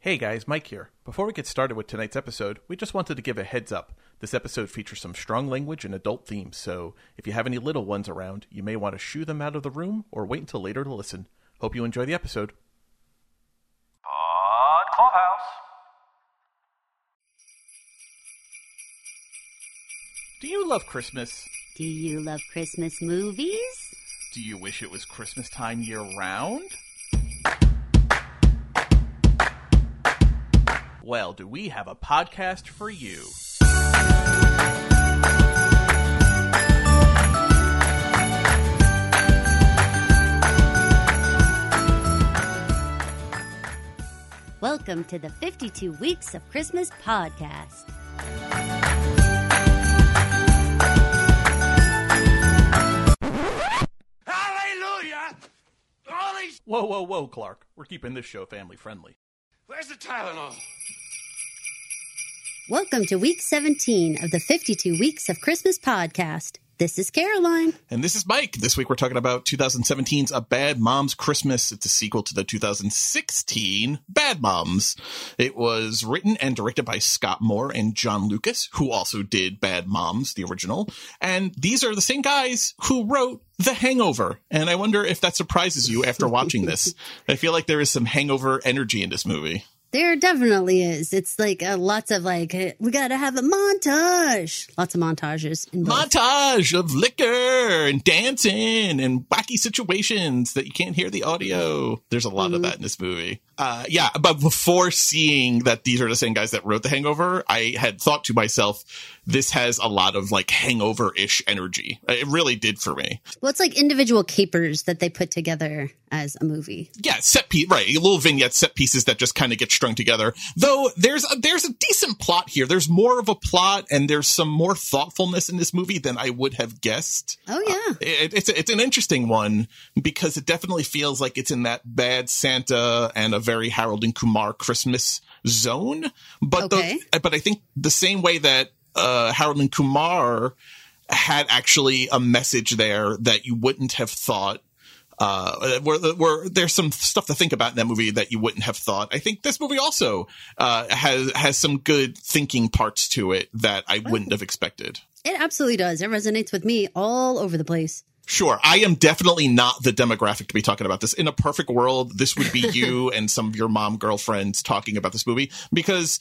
Hey guys, Mike here. Before we get started with tonight's episode, we just wanted to give a heads up. This episode features some strong language and adult themes, so if you have any little ones around, you may want to shoo them out of the room or wait until later to listen. Hope you enjoy the episode. Pod Clubhouse. Do you love Christmas? Do you love Christmas movies? Do you wish it was Christmas time year round? Well, do we have a podcast for you? Welcome to the 52 Weeks of Christmas podcast. Hallelujah! All these. Whoa, whoa, whoa, Clark. We're keeping this show family friendly. Where's the Tylenol? Welcome to week 17 of the 52 Weeks of Christmas podcast. This is Caroline. And this is Mike. This week we're talking about 2017's A Bad Mom's Christmas. It's a sequel to the 2016 Bad Moms. It was written and directed by Scott Moore and Jon Lucas, who also did Bad Moms, the original. And these are the same guys who wrote The Hangover. And I wonder if that surprises you after watching this. I feel like there is some hangover energy in this movie. There definitely is. It's like uh, lots of like, uh, we got to have a montage. Lots of montages. In montage of liquor and dancing and wacky situations that you can't hear the audio. There's a lot of that in this movie. Uh, yeah, but before seeing that these are the same guys that wrote The Hangover, I had thought to myself, this has a lot of like hangover ish energy. It really did for me. well, it's like individual capers that they put together as a movie. Yeah, set piece, right? Little vignette set pieces that just kind of get strung together. Though there's a, there's a decent plot here. There's more of a plot, and there's some more thoughtfulness in this movie than I would have guessed. Oh, yeah. It, it's it's an interesting one because it definitely feels like it's in that bad Santa and a very Harold and Kumar Christmas zone. But Okay. the, but I think the same way that uh, Harold and Kumar had actually a message there that you wouldn't have thought uh, where, where there's some stuff to think about in that movie that you wouldn't have thought. I think this movie also uh, has has some good thinking parts to it that I wouldn't have expected. It absolutely does. It resonates with me all over the place. Sure, I am definitely not the demographic to be talking about this. In a perfect world, this would be you and some of your mom girlfriends talking about this movie because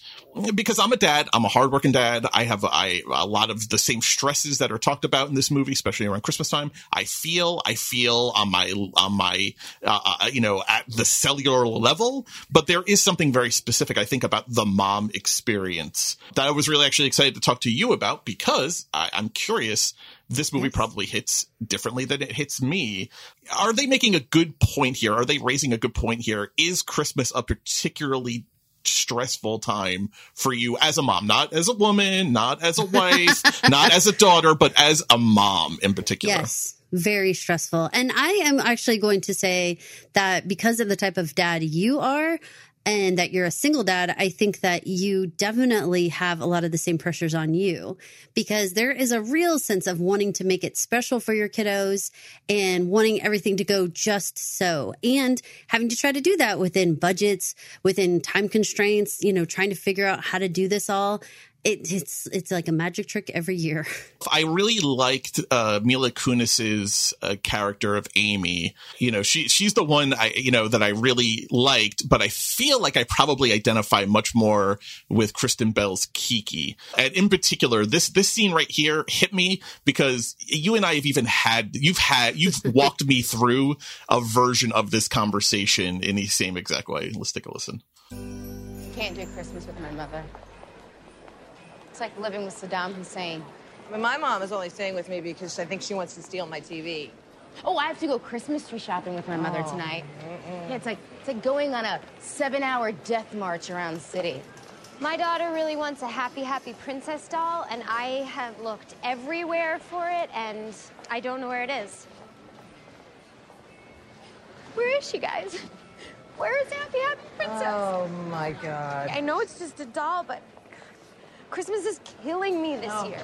because I'm a dad, I'm a hardworking dad. I have I a lot of the same stresses that are talked about in this movie, especially around Christmas time. I feel I feel on my on my uh, uh, you know at the cellular level, but there is something very specific I think about the mom experience that I was really actually excited to talk to you about because I, I'm curious this movie probably hits differently than it hits me. Are they making a good point here? Are they raising a good point here? Is Christmas a particularly stressful time for you as a mom, not as a woman, not as a wife, not as a daughter, but as a mom in particular? Yes. Very stressful. And I am actually going to say that because of the type of dad you are, and that you're a single dad, I think that you definitely have a lot of the same pressures on you because there is a real sense of wanting to make it special for your kiddos and wanting everything to go just so and having to try to do that within budgets, within time constraints, you know, trying to figure out how to do this all. It, it's it's like a magic trick every year. I really liked uh, Mila Kunis's uh, character of Amy. You know, she she's the one I you know that I really liked, but I feel like I probably identify much more with Kristen Bell's Kiki. And in particular, this this scene right here hit me because you and I have even had you've had you've walked me through a version of this conversation in the same exact way. Let's take a listen. Can't do Christmas with my mother. It's like living with Saddam Hussein. But my mom is only staying with me because I think she wants to steal my TV. Oh, I have to go Christmas tree shopping with my mother oh, tonight. Yeah, it's like it's like going on a seven-hour death march around the city. My daughter really wants a happy, happy princess doll, and I have looked everywhere for it, and I don't know where it is. Where is she, guys? Where is Happy, Happy Princess? Oh my God. I know it's just a doll, but Christmas is killing me this year.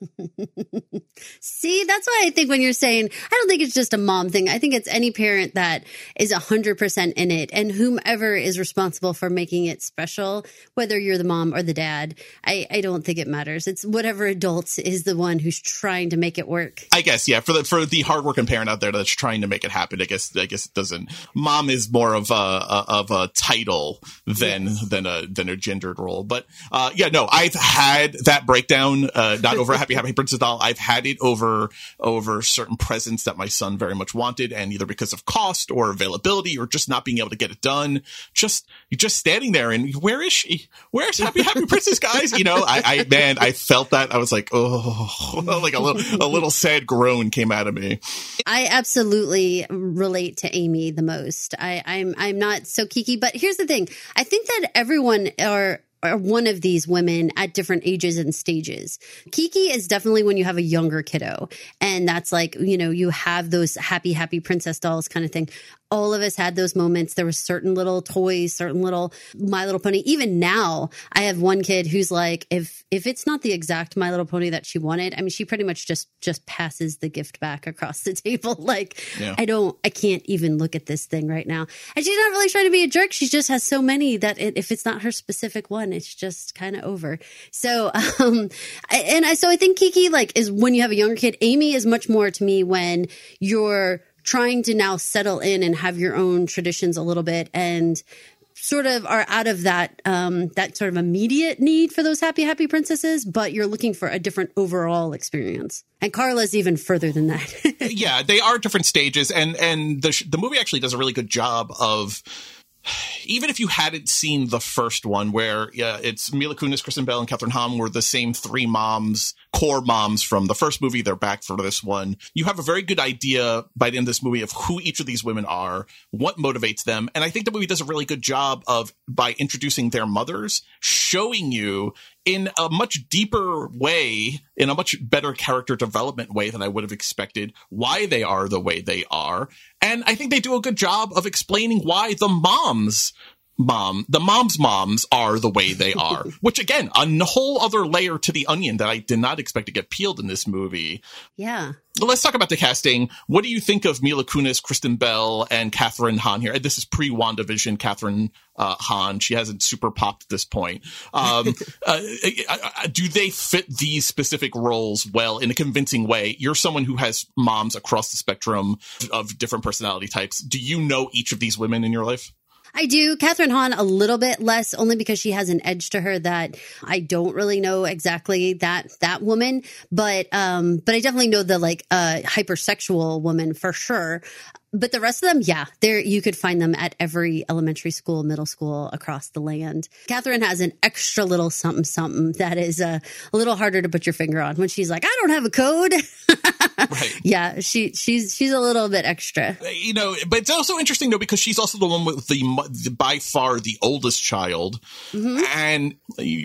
See, that's why I think when you're saying, I don't think it's just a mom thing. I think it's any parent that is 100% in it and whomever is responsible for making it special, whether you're the mom or the dad. I, I don't think it matters. It's whatever adult is the one who's trying to make it work. I guess, yeah, for the for the hardworking parent out there that's trying to make it happen, I guess I guess it doesn't. Mom is more of a, a of a title than yes. than a than a gendered role. But uh, yeah, no, I've had that breakdown. Uh, not over a happy happy princess doll. I've had it over over certain presents that my son very much wanted, and either because of cost or availability or just not being able to get it done, just just standing there and where is she? Where's happy happy princess, guys? You know, I, I man, I felt that. I was like, oh, like a little a little sad groan came out of me. I absolutely relate to Amy the most. I, I'm I'm not so Kiki, but here's the thing. I think that everyone are are one of these women at different ages and stages. Kiki is definitely when you have a younger kiddo. And that's like, you know, you have those happy, happy princess dolls kind of thing all of us had those moments. There were certain little toys, certain little My Little Pony. Even now, I have one kid who's like, if if it's not the exact My Little Pony that she wanted, I mean, she pretty much just just passes the gift back across the table. Like, yeah. I don't, I can't even look at this thing right now. And she's not really trying to be a jerk. She just has so many that it, if it's not her specific one, it's just kind of over. So, um, and I so I think Kiki like is when you have a younger kid. Amy is much more to me when you're trying to now settle in and have your own traditions a little bit and sort of are out of that um, that sort of immediate need for those happy happy princesses, but you're looking for a different overall experience. And Carla's even further than that. yeah, they are different stages, and and the the movie actually does a really good job of even if you hadn't seen the first one, where yeah, it's Mila Kunis, Kristen Bell, and Kathryn Hahn were the same three moms, core moms from the first movie. They're back for this one. You have a very good idea by the end of this movie of who each of these women are, what motivates them, and I think the movie does a really good job of by introducing their mothers, showing you in a much deeper way, in a much better character development way than I would have expected, why they are the way they are. And I think they do a good job of explaining why the moms mom, the mom's moms are the way they are, which again, a whole other layer to the onion that I did not expect to get peeled in this movie. Yeah. Let's talk about the casting. What do you think of Mila Kunis, Kristen Bell, and Kathryn Hahn here? This is pre WandaVision Kathryn uh, Hahn. She hasn't super popped at this point. Um, uh, do they fit these specific roles well in a convincing way? You're someone who has moms across the spectrum of different personality types. Do you know each of these women in your life? I do. Kathryn Hahn a little bit less, only because she has an edge to her that I don't really know exactly that that woman. But um, but I definitely know the like uh hypersexual woman for sure but the rest of them, yeah, there you could find them at every elementary school, middle school across the land. Kathryn has an extra little something something that is uh, a little harder to put your finger on when she's like, I don't have a code. right. Yeah, she she's she's a little bit extra. Uh, you know, but it's also interesting though because she's also the one with the, the by far the oldest child, mm-hmm. and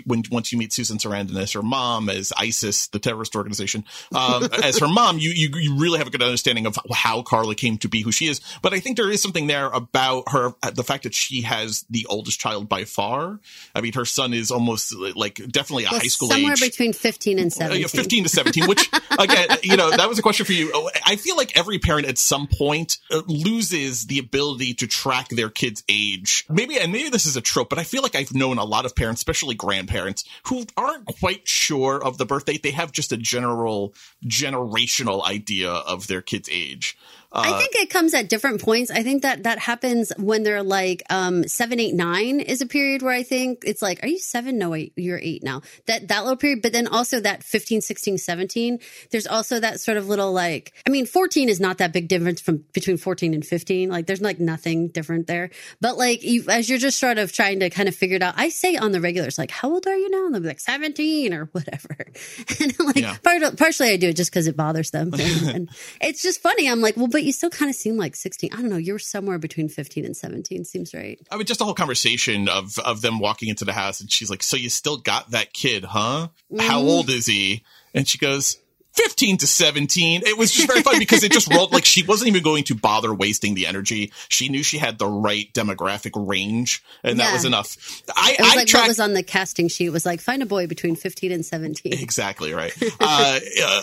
when once you meet Susan Sarandon as her mom, as ISIS, the terrorist organization, um, as her mom, you, you you really have a good understanding of how Carla came to be who she is. But I think there is something there about her, the fact that she has the oldest child by far. I mean, her son is almost like definitely a well, high school somewhere age. between 15 and 17. Uh, 15 to 17, which again, you know, that was a question for you. I feel like every parent at some point uh, loses the ability to track their kid's age. Maybe, and maybe this is a trope, but I feel like I've known a lot of parents, especially grandparents, who aren't quite sure of the birth date. They have just a general generational idea of their kid's age. Uh, I think it comes at different points. I think that that happens when they're like um, seven, eight, nine is a period where I think it's like, are you seven? No, wait, you're eight now. That that little period, but then also that 15, 16, 17. There's also that sort of little like, I mean, 14 is not that big difference from between 14 and 15. Like, there's like nothing different there. But like, you, as you're just sort of trying to kind of figure it out, I say on the regulars, like, how old are you now? And they'll be like 17 or whatever. And like, yeah. part, partially I do it just because it bothers them. And, and it's just funny. I'm like, well, but you still kind of seem like 16. I don't know. You're somewhere between 15 and 17. Seems right. I mean, just the whole conversation of of them walking into the house, and she's like, "So you still got that kid, huh? Mm-hmm. How old is he?" And she goes, 15 to 17. It was just very funny because it just rolled like she wasn't even going to bother wasting the energy. She knew she had the right demographic range and that Yeah. was enough. I, It was I like tracked what was on the casting sheet was like find a boy between 15 and 17. exactly right. uh, uh,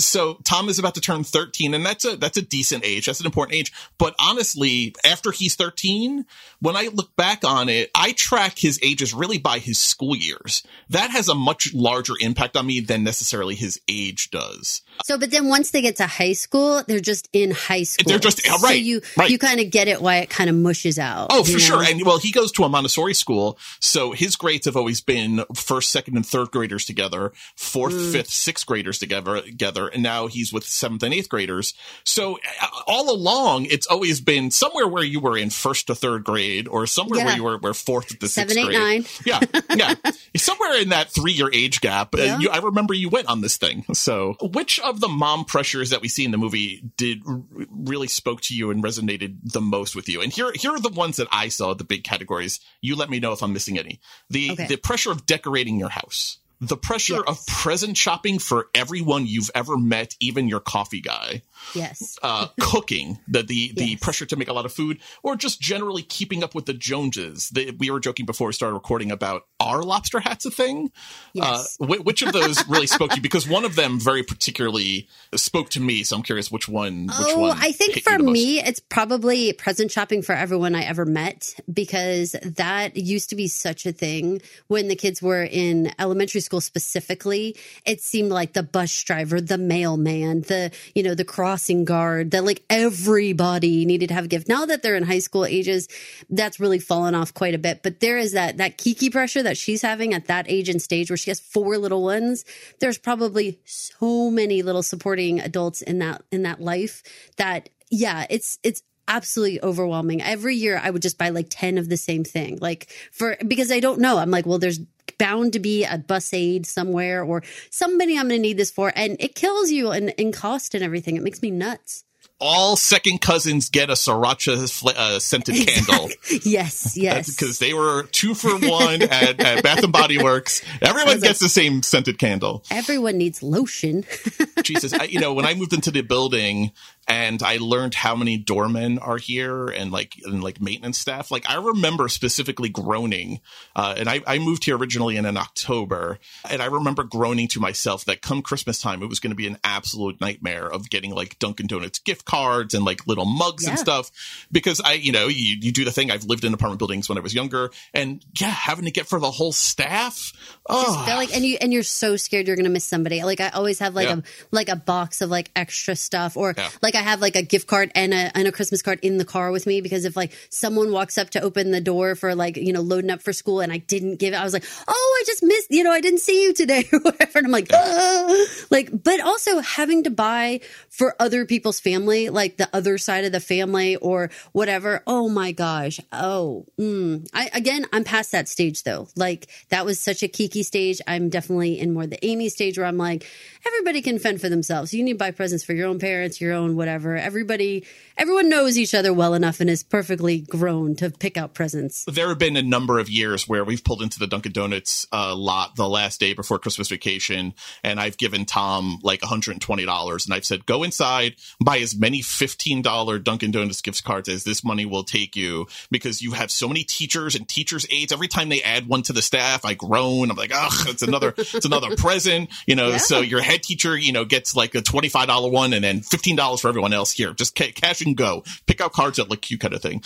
so Tom is about to turn 13 and that's a, that's a decent age. That's an important age. But honestly, after he's 13, when I look back on it, I track his ages really by his school years. That has a much larger impact on me than necessarily his age does. So, but then once they get to high school, they're just in high school. They're just- yeah, So right, you right. you kind of get it why it kind of mushes out. Oh, for you sure. And well, he goes to a Montessori school, so his grades have always been first, second, and third graders together, fourth, Mm. fifth, sixth graders together, together, and now he's with seventh and eighth graders. So uh, all along, it's always been somewhere where you were in first to third grade, or somewhere Yeah. where you were where fourth to Seven, sixth eight, grade. nine. Yeah, yeah, somewhere in that three year age gap. Uh, Yeah. you, I remember you went on this thing. So, which of the mom pressures that we see in the movie did really spoke to you and resonated the most with you? And here, here are the ones that I saw. The big categories. You let me know if I'm missing any. The Okay. the pressure of decorating your house. The pressure Yes. of present shopping for everyone you've ever met, even your coffee guy yes. uh, cooking, the the, the Yes. pressure to make a lot of food, or just generally keeping up with the Joneses. The, we were joking before we started recording about are lobster hats a thing? Yes. Uh, wh- which of those really spoke to you? Because one of them very particularly spoke to me. So I'm curious which one. Which Oh, one I think for you the most? me, it's probably present shopping for everyone I ever met because that used to be such a thing when the kids were in elementary school specifically. It seemed like the bus driver, the mailman, the, you know, the crossing guard, that like everybody needed to have a gift. Now that they're in high school ages, that's really fallen off quite a bit. But there is that, that Kiki pressure that she's having at that age and stage where she has four little ones. There's probably so many little supporting adults in that, in that life that, yeah, it's, it's, absolutely overwhelming. Every year I would just buy like 10 of the same thing. Like for because I don't know. I'm like, well, there's bound to be a bus aid somewhere or somebody I'm going to need this for and it kills you in, in cost and everything. It makes me nuts. all second cousins get a sriracha uh, scented candle. Yes, yes. Because they were two for one at, at Bath and Body Works. Everyone gets the same scented candle. Everyone needs lotion. Jesus, I, you know, when I moved into the building and I learned how many doormen are here and like and like maintenance staff, like I remember specifically groaning. Uh, and I, I moved here originally in an October, and I remember groaning to myself that come Christmas time, it was going to be an absolute nightmare of getting like Dunkin' Donuts gift cards and like little mugs and stuff because I, you know, you, you do the thing. I've lived in apartment buildings when I was younger, and yeah, having to get for the whole staff. Oh, like and you and you're so scared you're gonna miss somebody. Like I always have like Yeah. a like a box of like extra stuff, or Yeah. like I have like a gift card and a and a Christmas card in the car with me because if like someone walks up to open the door for like you know loading up for school and I didn't give it, I was like, oh, I just missed, you know, I didn't see you today or whatever, and I'm like, "Ah." like, but also having to buy for other people's family, like the other side of the family or whatever. Oh my gosh, oh, mm. I again, I'm past that stage though. Like that was such a kiki stage. I'm definitely in more the Amy stage where I'm like, everybody can fend for themselves. You need to buy presents for your own parents, your own whatever. Everybody, everyone knows each other well enough and is perfectly grown to pick out presents. there have been a number of years where we've pulled into the Dunkin' Donuts uh, lot the last day before Christmas vacation, and I've given Tom like $120, and I've said, go inside, buy as many $15 Dunkin' Donuts gift cards as this money will take you, because you have so many teachers and teachers' aides. Every time they add one to the staff, I groan. I'm like, ugh, it's another, it's another present, you know. So your head teacher, you know, gets like a $25 one, and then $15 for everyone else. Here, just ca- cash and go. Pick out cards that look cute, kind of thing.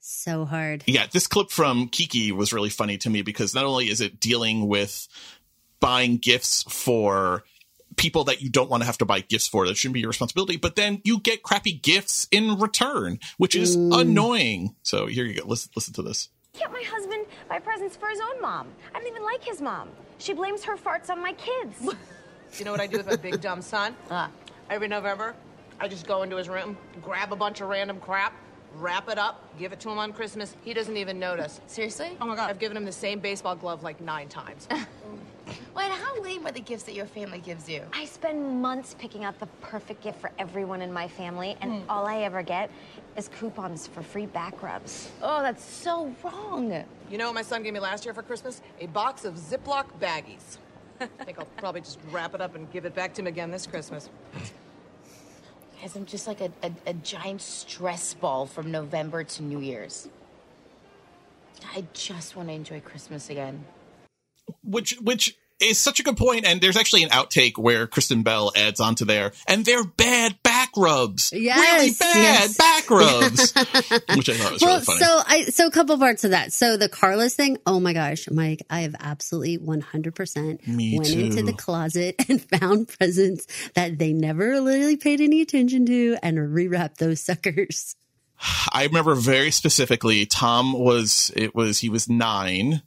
So hard. Yeah, this clip from Kiki was really funny to me because not only is it dealing with buying gifts for people that you don't want to have to buy gifts for that shouldn't be your responsibility, but then you get crappy gifts in return, which is mm. annoying. So here you go. Listen listen to this. Can't my husband buy presents for his own mom? I don't even like his mom. She blames her farts on my kids. You know what I do with my big dumb son? Every November, I just go into his room, grab a bunch of random crap, wrap it up, give it to him on Christmas. He doesn't even notice. Seriously? Oh my god, I've given him the same baseball glove like nine times. Wait, how lame are the gifts that your family gives you? I spend months picking out the perfect gift for everyone in my family, and hmm. all I ever get is coupons for free back rubs. Oh, that's so wrong. you know what my son gave me last year for Christmas? A box of Ziploc baggies. I think I'll probably just wrap it up and give it back to him again this Christmas. Guys, I'm just like a, a, a giant stress ball from November to New Year's. I just want to enjoy Christmas again. which which is such a good point and there's actually an outtake where kristen bell adds onto there and they're bad back rubs Yes, really bad yes. back rubs which i thought was well, really funny so I so a couple parts of that. So the Carla's thing, oh my gosh, Mike, I have absolutely one hundred percent went into the closet and found presents that they never literally paid any attention to and rewrapped those suckers. I remember very specifically. Tom was it was he was nine.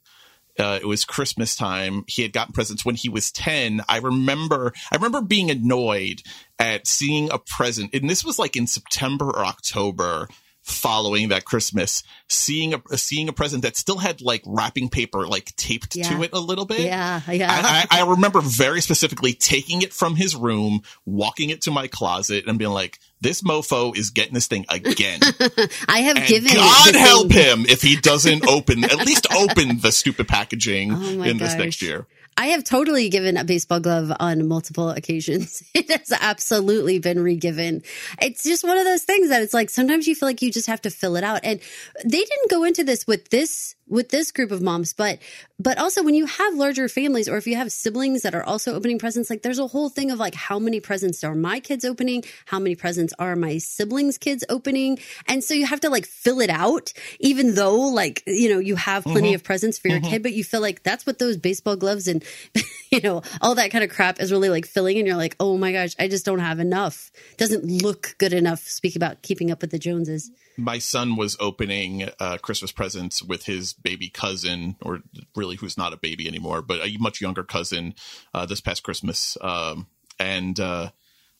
Uh, it was Christmas time. He had gotten presents when he was ten. I remember. I remember being annoyed at seeing a present, and this was like in September or October following that Christmas. Seeing a seeing a present that still had like wrapping paper like taped Yeah. to it a little bit. Yeah, yeah. I, I, I remember very specifically taking it from his room, walking it to my closet, and being like, "This mofo is getting this thing again." I have And given God help thing- him if he doesn't open at least open the stupid packaging Oh in this next year. I have totally given a baseball glove on multiple occasions. It has absolutely been regiven. It's just one of those things that it's like sometimes you feel like you just have to fill it out. And they didn't go into this with this with this group of moms, but but also when you have larger families or if you have siblings that are also opening presents, like there's a whole thing of like how many presents are my kids opening, how many presents are my siblings' kids opening, and so you have to like fill it out, even though like you know you have plenty mm-hmm. of presents for your mm-hmm. kid, but you feel like that's what those baseball gloves and you know all that kind of crap is really like filling, and you're like, oh my gosh, I just don't have enough. Doesn't look good enough. Speak about keeping up with the Joneses. My son was opening uh, Christmas presents with his baby cousin, or really who's not a baby anymore, but a much younger cousin uh, this past Christmas. Um, and uh,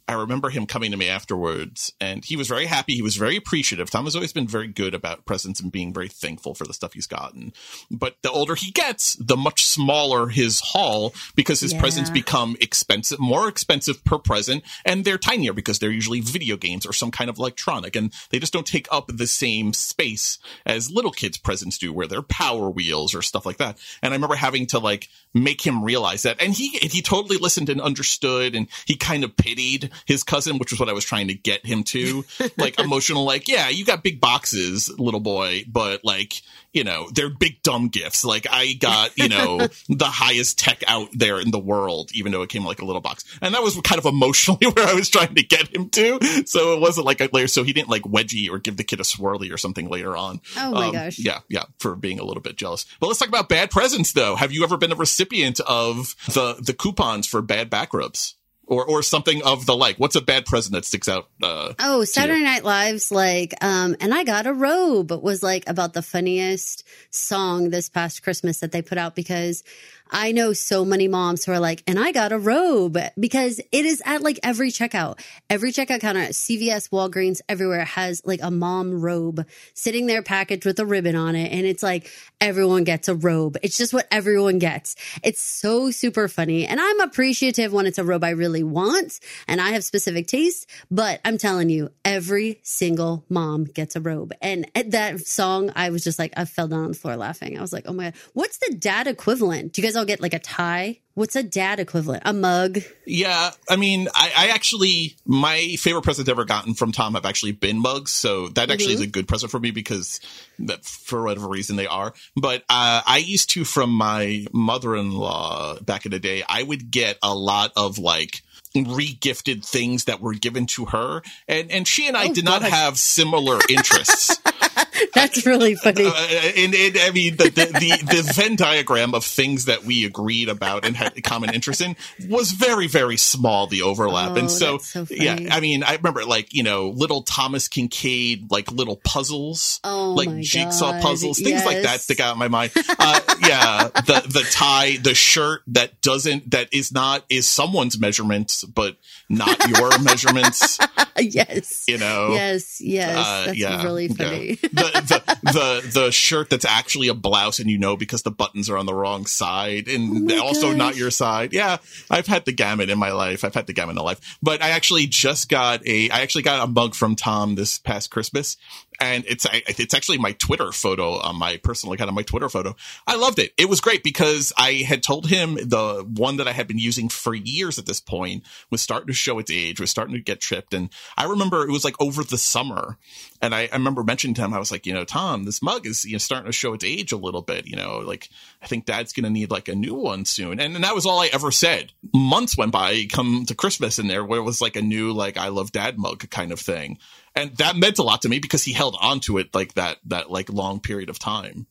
I remember him coming to me afterwards, and he was very happy. He was very appreciative. Tom has always been very good about presents and being very thankful for the stuff he's gotten. But the older he gets, the much smaller his haul because his Yeah. presents become expensive, more expensive per present, and they're tinier because they're usually video games or some kind of electronic, and they just don't take up the same space as little kids' presents do, where they're Power Wheels or stuff like that. And I remember having to like make him realize that, and he he totally listened and understood, and he kind of pitied his cousin, which was what I was trying to get him to, like emotional, like yeah, you got big boxes, little boy, but like you know they're big dumb gifts. Like I got you know the highest tech out there in the world, even though it came like a little box, and that was kind of emotionally where I was trying to get him to. So it wasn't like a layer, so he didn't like wedgie or give the kid a swirly or something later on. Oh my Um, gosh. Yeah, yeah, for being a little bit jealous. But let's talk about bad presents, though. Have you ever been a recipient of the the coupons for bad back rubs? Or, or something of the like. What's a bad present that sticks out? Uh, Oh, Saturday Night Live's like, um, and I got a robe was like about the funniest song this past Christmas that they put out because I know so many moms who are like, and I got a robe because it is at like every checkout, every checkout counter at CVS, Walgreens, everywhere has like a mom robe sitting there packaged with a ribbon on it. And it's like everyone gets a robe. It's just what everyone gets. It's so super funny. And I'm appreciative when it's a robe I really want and I have specific tastes, but I'm telling you, every single mom gets a robe. And at that song, I was just like, I fell down on the floor laughing. I was like, oh my God, what's the dad equivalent? Do you guys all get like a tie? What's a dad equivalent? A mug? Yeah, I mean, I, I actually my favorite present I've ever gotten from Tom have actually been mugs, so that actually is a good present for me because that for whatever reason they are. But uh, I used to from my mother in law back in the day, I would get a lot of like re-gifted things that were given to her and and she and I Oh, did not have similar interests That's really funny. uh, and, and I mean the, the the the Venn diagram of things that we agreed about and had common interest in was very very small. The overlap, Oh, and so, so yeah. I mean, I remember like you know little Thomas Kinkade like little puzzles, Oh, like jigsaw God. puzzles, things like that stick out in my mind. Uh, yeah, the the tie, the shirt that doesn't that is not is someone's measurements, but not your measurements. yes. You know, Yes, yes. uh, That's yeah, really yeah. The, the the the shirt that's actually a blouse and you know because the buttons are on the wrong side and Oh also not your side. Yeah, I've had the gamut in my life. I've had the gamut in life. But I actually just got a I actually got a mug from Tom this past Christmas and it's I- it's actually my Twitter photo on my personal account on my Twitter photo. I loved it. It was great because I had told him the one that I had been using for years at this point was starting to show its age, was starting to get chipped, and I remember it was like over the summer, and I, I remember mentioning to him, I was like, you know, Tom, this mug is you know starting to show its age a little bit. You know, like I think Dad's going to need like a new one soon, and, and that was all I ever said. Months went by, come to Christmas, and there was like a new like I love Dad mug kind of thing and that meant a lot to me because he held on to it like that that like long period of time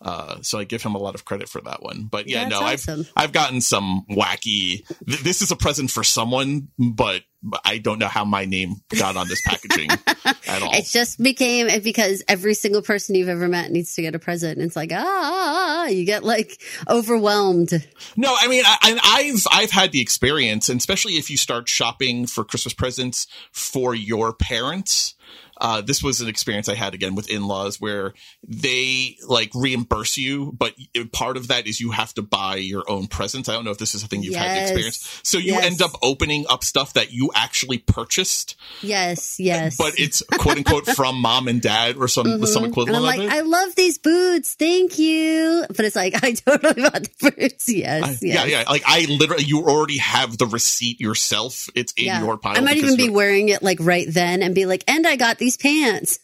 uh, so I give him a lot of credit for that one. But yeah, That's no, awesome. I've I've gotten some wacky. Th- this is a present for someone, but I don't know how my name got on this packaging at all. It just became because every single person you've ever met needs to get a present. And it's like, ah, you get like overwhelmed. No, I mean, I, I've I've had the experience, and especially if you start shopping for Christmas presents for your parents. Uh, this was an experience I had again with in-laws where they like reimburse you, but part of that is you have to buy your own presents. I don't know if this is a thing you've had the experience. So you Yes. end up opening up stuff that you actually purchased, Yes, yes. but it's quote unquote from mom and dad or some some and equivalent I'm like. I love these boots. Thank you. But it's like, I totally bought the boots. Yes, I- yes. Yeah, yeah. Like I literally, you already have the receipt yourself. It's in Yeah. your pile. I might even be wearing it like right then and be like, and I got these pants.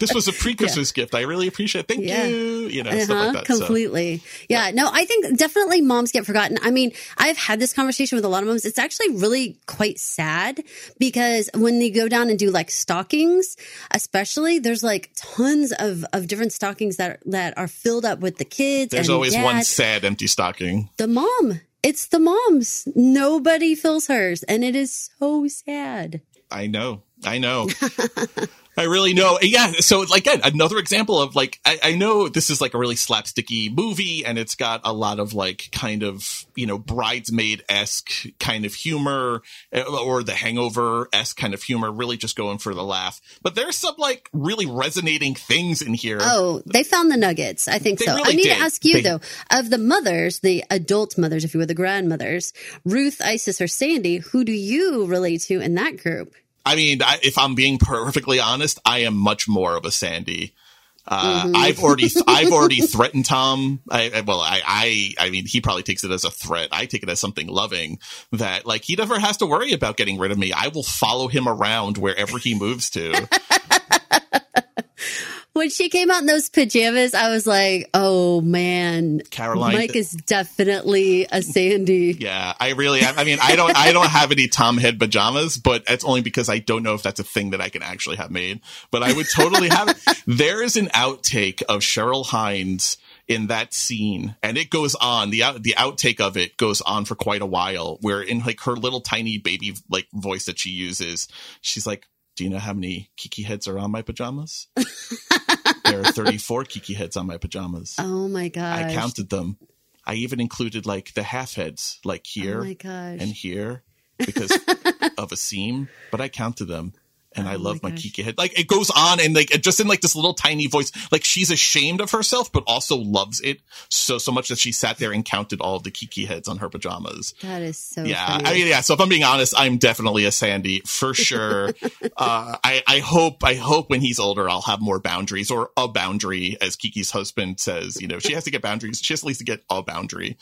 this was a pre-Christmas gift. I really appreciate it. Thank Yeah. you. You know, stuff Uh-huh, like that. So, completely. Yeah, no, I think definitely moms get forgotten. I mean, I've had this conversation with a lot of moms. It's actually really quite sad because when they go down and do like stockings, especially, there's like tons of, of different stockings that that are filled up with the kids. there's always one sad empty stocking. the mom. It's the moms. Nobody fills hers, and it is so sad. I know. I know. I really know. Yeah. So like again, another example of like, I, I know this is like a really slapsticky movie and it's got a lot of like kind of, you know, bridesmaid-esque kind of humor uh, or the hangover-esque kind of humor, really just going for the laugh. But there's some like really resonating things in here. Oh, they found the nuggets. I think They so. really I need did. to ask you They- though, of the mothers, the adult mothers, if you were the grandmothers, Ruth, Isis, or Sandy, who do you relate to in that group? I mean, I, if I'm being perfectly honest, I am much more of a Sandy. Uh, Mm-hmm. I've already, I've already threatened Tom. I, I well, I, I, I mean, he probably takes it as a threat. I take it as something loving that like he never has to worry about getting rid of me. I will follow him around wherever he moves to. When she came out in those pajamas, I was like, "Oh man, Caroline- Mike is definitely a Sandy." Yeah, I really, I, I mean, I don't, I don't have any Tom head pajamas, but it's only because I don't know if that's a thing that I can actually have made. But I would totally have it. There is an outtake of Cheryl Hines in that scene, and it goes on. the out, The outtake of it goes on for quite a while, where in like her little tiny baby like voice that she uses, she's like, "Do you know how many Kiki heads are on my pajamas? there are thirty-four Kiki heads on my pajamas. Oh my god! I counted them." I even included like the half heads, like oh here Oh my gosh! and here because of a seam, but I counted them. And I Oh love my my. Kiki head. Like it goes on and like just in like this little tiny voice, like she's ashamed of herself, but also loves it so so much that she sat there and counted all the Kiki heads on her pajamas. that is so Yeah, funny. I mean, yeah. So if I'm being honest, I'm definitely a Sandy for sure. uh, I, I hope, I hope when he's older, I'll have more boundaries or a boundary, as Kiki's husband says. You know, she has to get boundaries. She has at least to get a boundary.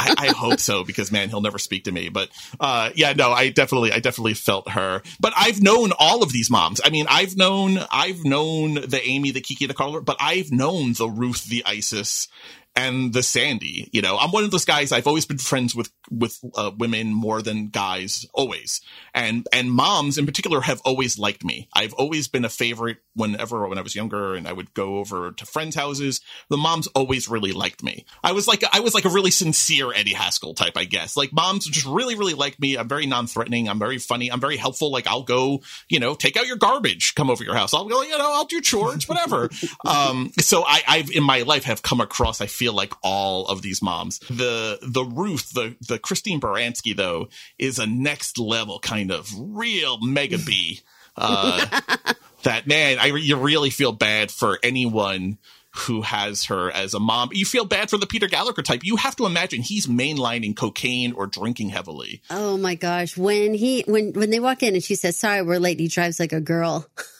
I, I hope so because man, he'll never speak to me. But uh, yeah, no, I definitely, I definitely felt her. But I've known all of these moms. I mean, I've known, I've known the Amy, the Kiki, the Carla, but I've known the Ruth, the Isis, and the Sandy. You know, I'm one of those guys. I've always been friends with with uh, women more than guys, always. And and moms in particular have always liked me. I've always been a favorite whenever when I was younger, and I would go over to friends' houses. The moms always really liked me. I was like I was like a really sincere Eddie Haskell type, I guess. Like moms just really really liked me. I'm very non-threatening. I'm very funny. I'm very helpful. Like I'll go, you know, take out your garbage, come over your house. I'll go, you know, I'll do chores, whatever. um, so I, I've in my life have come across. I feel like all of these moms. The the Ruth, the the Christine Baranski though, is a next level kind of real mega B. Uh, that man, I you really feel bad for anyone who has her as a mom. You feel bad for the Peter Gallagher type. You have to imagine he's mainlining cocaine or drinking heavily. Oh my gosh! When he when when they walk in and she says, "Sorry, we're late," he drives like a girl.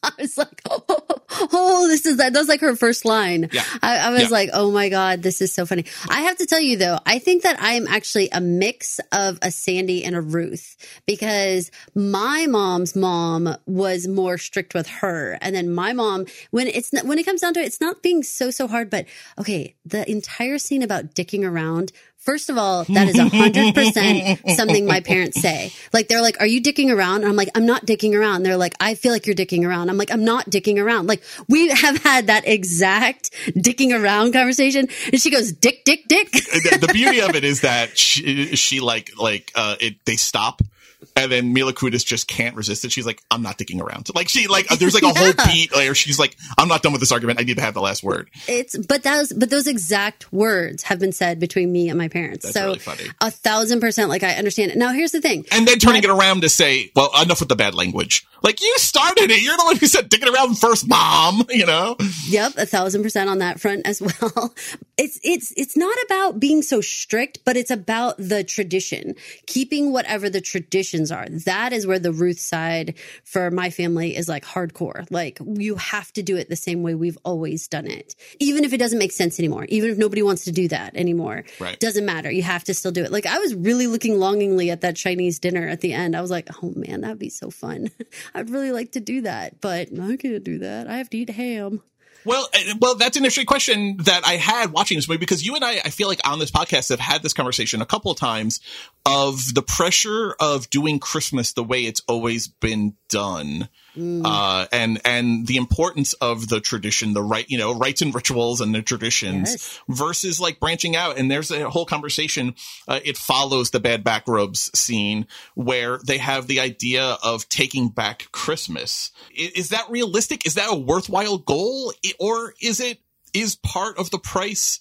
I was like, oh, oh, this is that. That was like her first line. Yeah. I, I was Yeah. like, oh my God, this is so funny. I have to tell you though, I think that I am actually a mix of a Sandy and a Ruth because my mom's mom was more strict with her. And then my mom, when it's, not, when it comes down to it, it's not being so, so hard, but okay, the entire scene about dicking around. First of all, that is a hundred percent something my parents say. Like they're like, "Are you dicking around?" And I'm like, "I'm not dicking around." They're like, "I feel like you're dicking around." I'm like, "I'm not dicking around." Like we have had that exact dicking around conversation, and she goes, "Dick, dick, dick." the, the beauty of it is that she, she like like uh it they stop and then Mila Kunis just can't resist it. She's like, I'm not dicking around. Like she like there's like a whole Yeah. beat where she's like, I'm not done with this argument. I need to have the last word. It's but those but those exact words have been said between me and my parents. That's so really funny. a thousand percent, like I understand it. Now here's the thing. And then turning it around to say, well, enough with the bad language. Like you started it. You're the one who said dicking around first, mom. You know. Yep, a thousand percent on that front as well. It's it's it's not about being so strict, but it's about the tradition, keeping whatever the traditions are. That is where the Ruth side for my family is like hardcore. Like you have to do it the same way we've always done it, even if it doesn't make sense anymore. Even if nobody wants to do that anymore, Right. doesn't matter. You have to still do it. Like I was really looking longingly at that Chinese dinner at the end. I was like, oh man, that'd be so fun. I'd really like to do that, but I can't do that. I have to eat ham. Well, uh, well, that's an interesting question that I had watching this movie because you and I, I feel like on this podcast have had this conversation a couple of times of the pressure of doing Christmas the way it's always been done, uh, and and the importance of the tradition, the right, you know, rites and rituals and the traditions Yes. versus like branching out. And there's a whole conversation. Uh, it follows the bad back rubs scene where they have the idea of taking back Christmas. I- Is that realistic? Is that a worthwhile goal, or is it is part of the price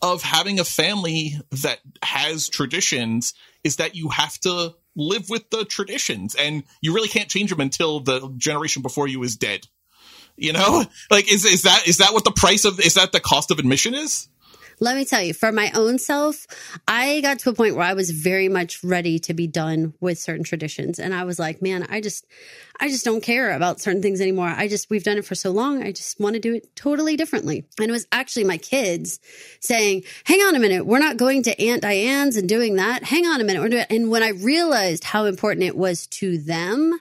of having a family that has traditions is that you have to live with the traditions and you really can't change them until the generation before you is dead. You know, like is is that is that what the price of is that the cost of admission is? Let me tell you, for my own self, I got to a point where I was very much ready to be done with certain traditions. And I was like, man, I just, I just don't care about certain things anymore. I just, we've done it for so long. I just want to do it totally differently. And it was actually my kids saying, hang on a minute. We're not going to Aunt Diane's and doing that. Hang on a minute. We're doing it. And when I realized how important it was to them,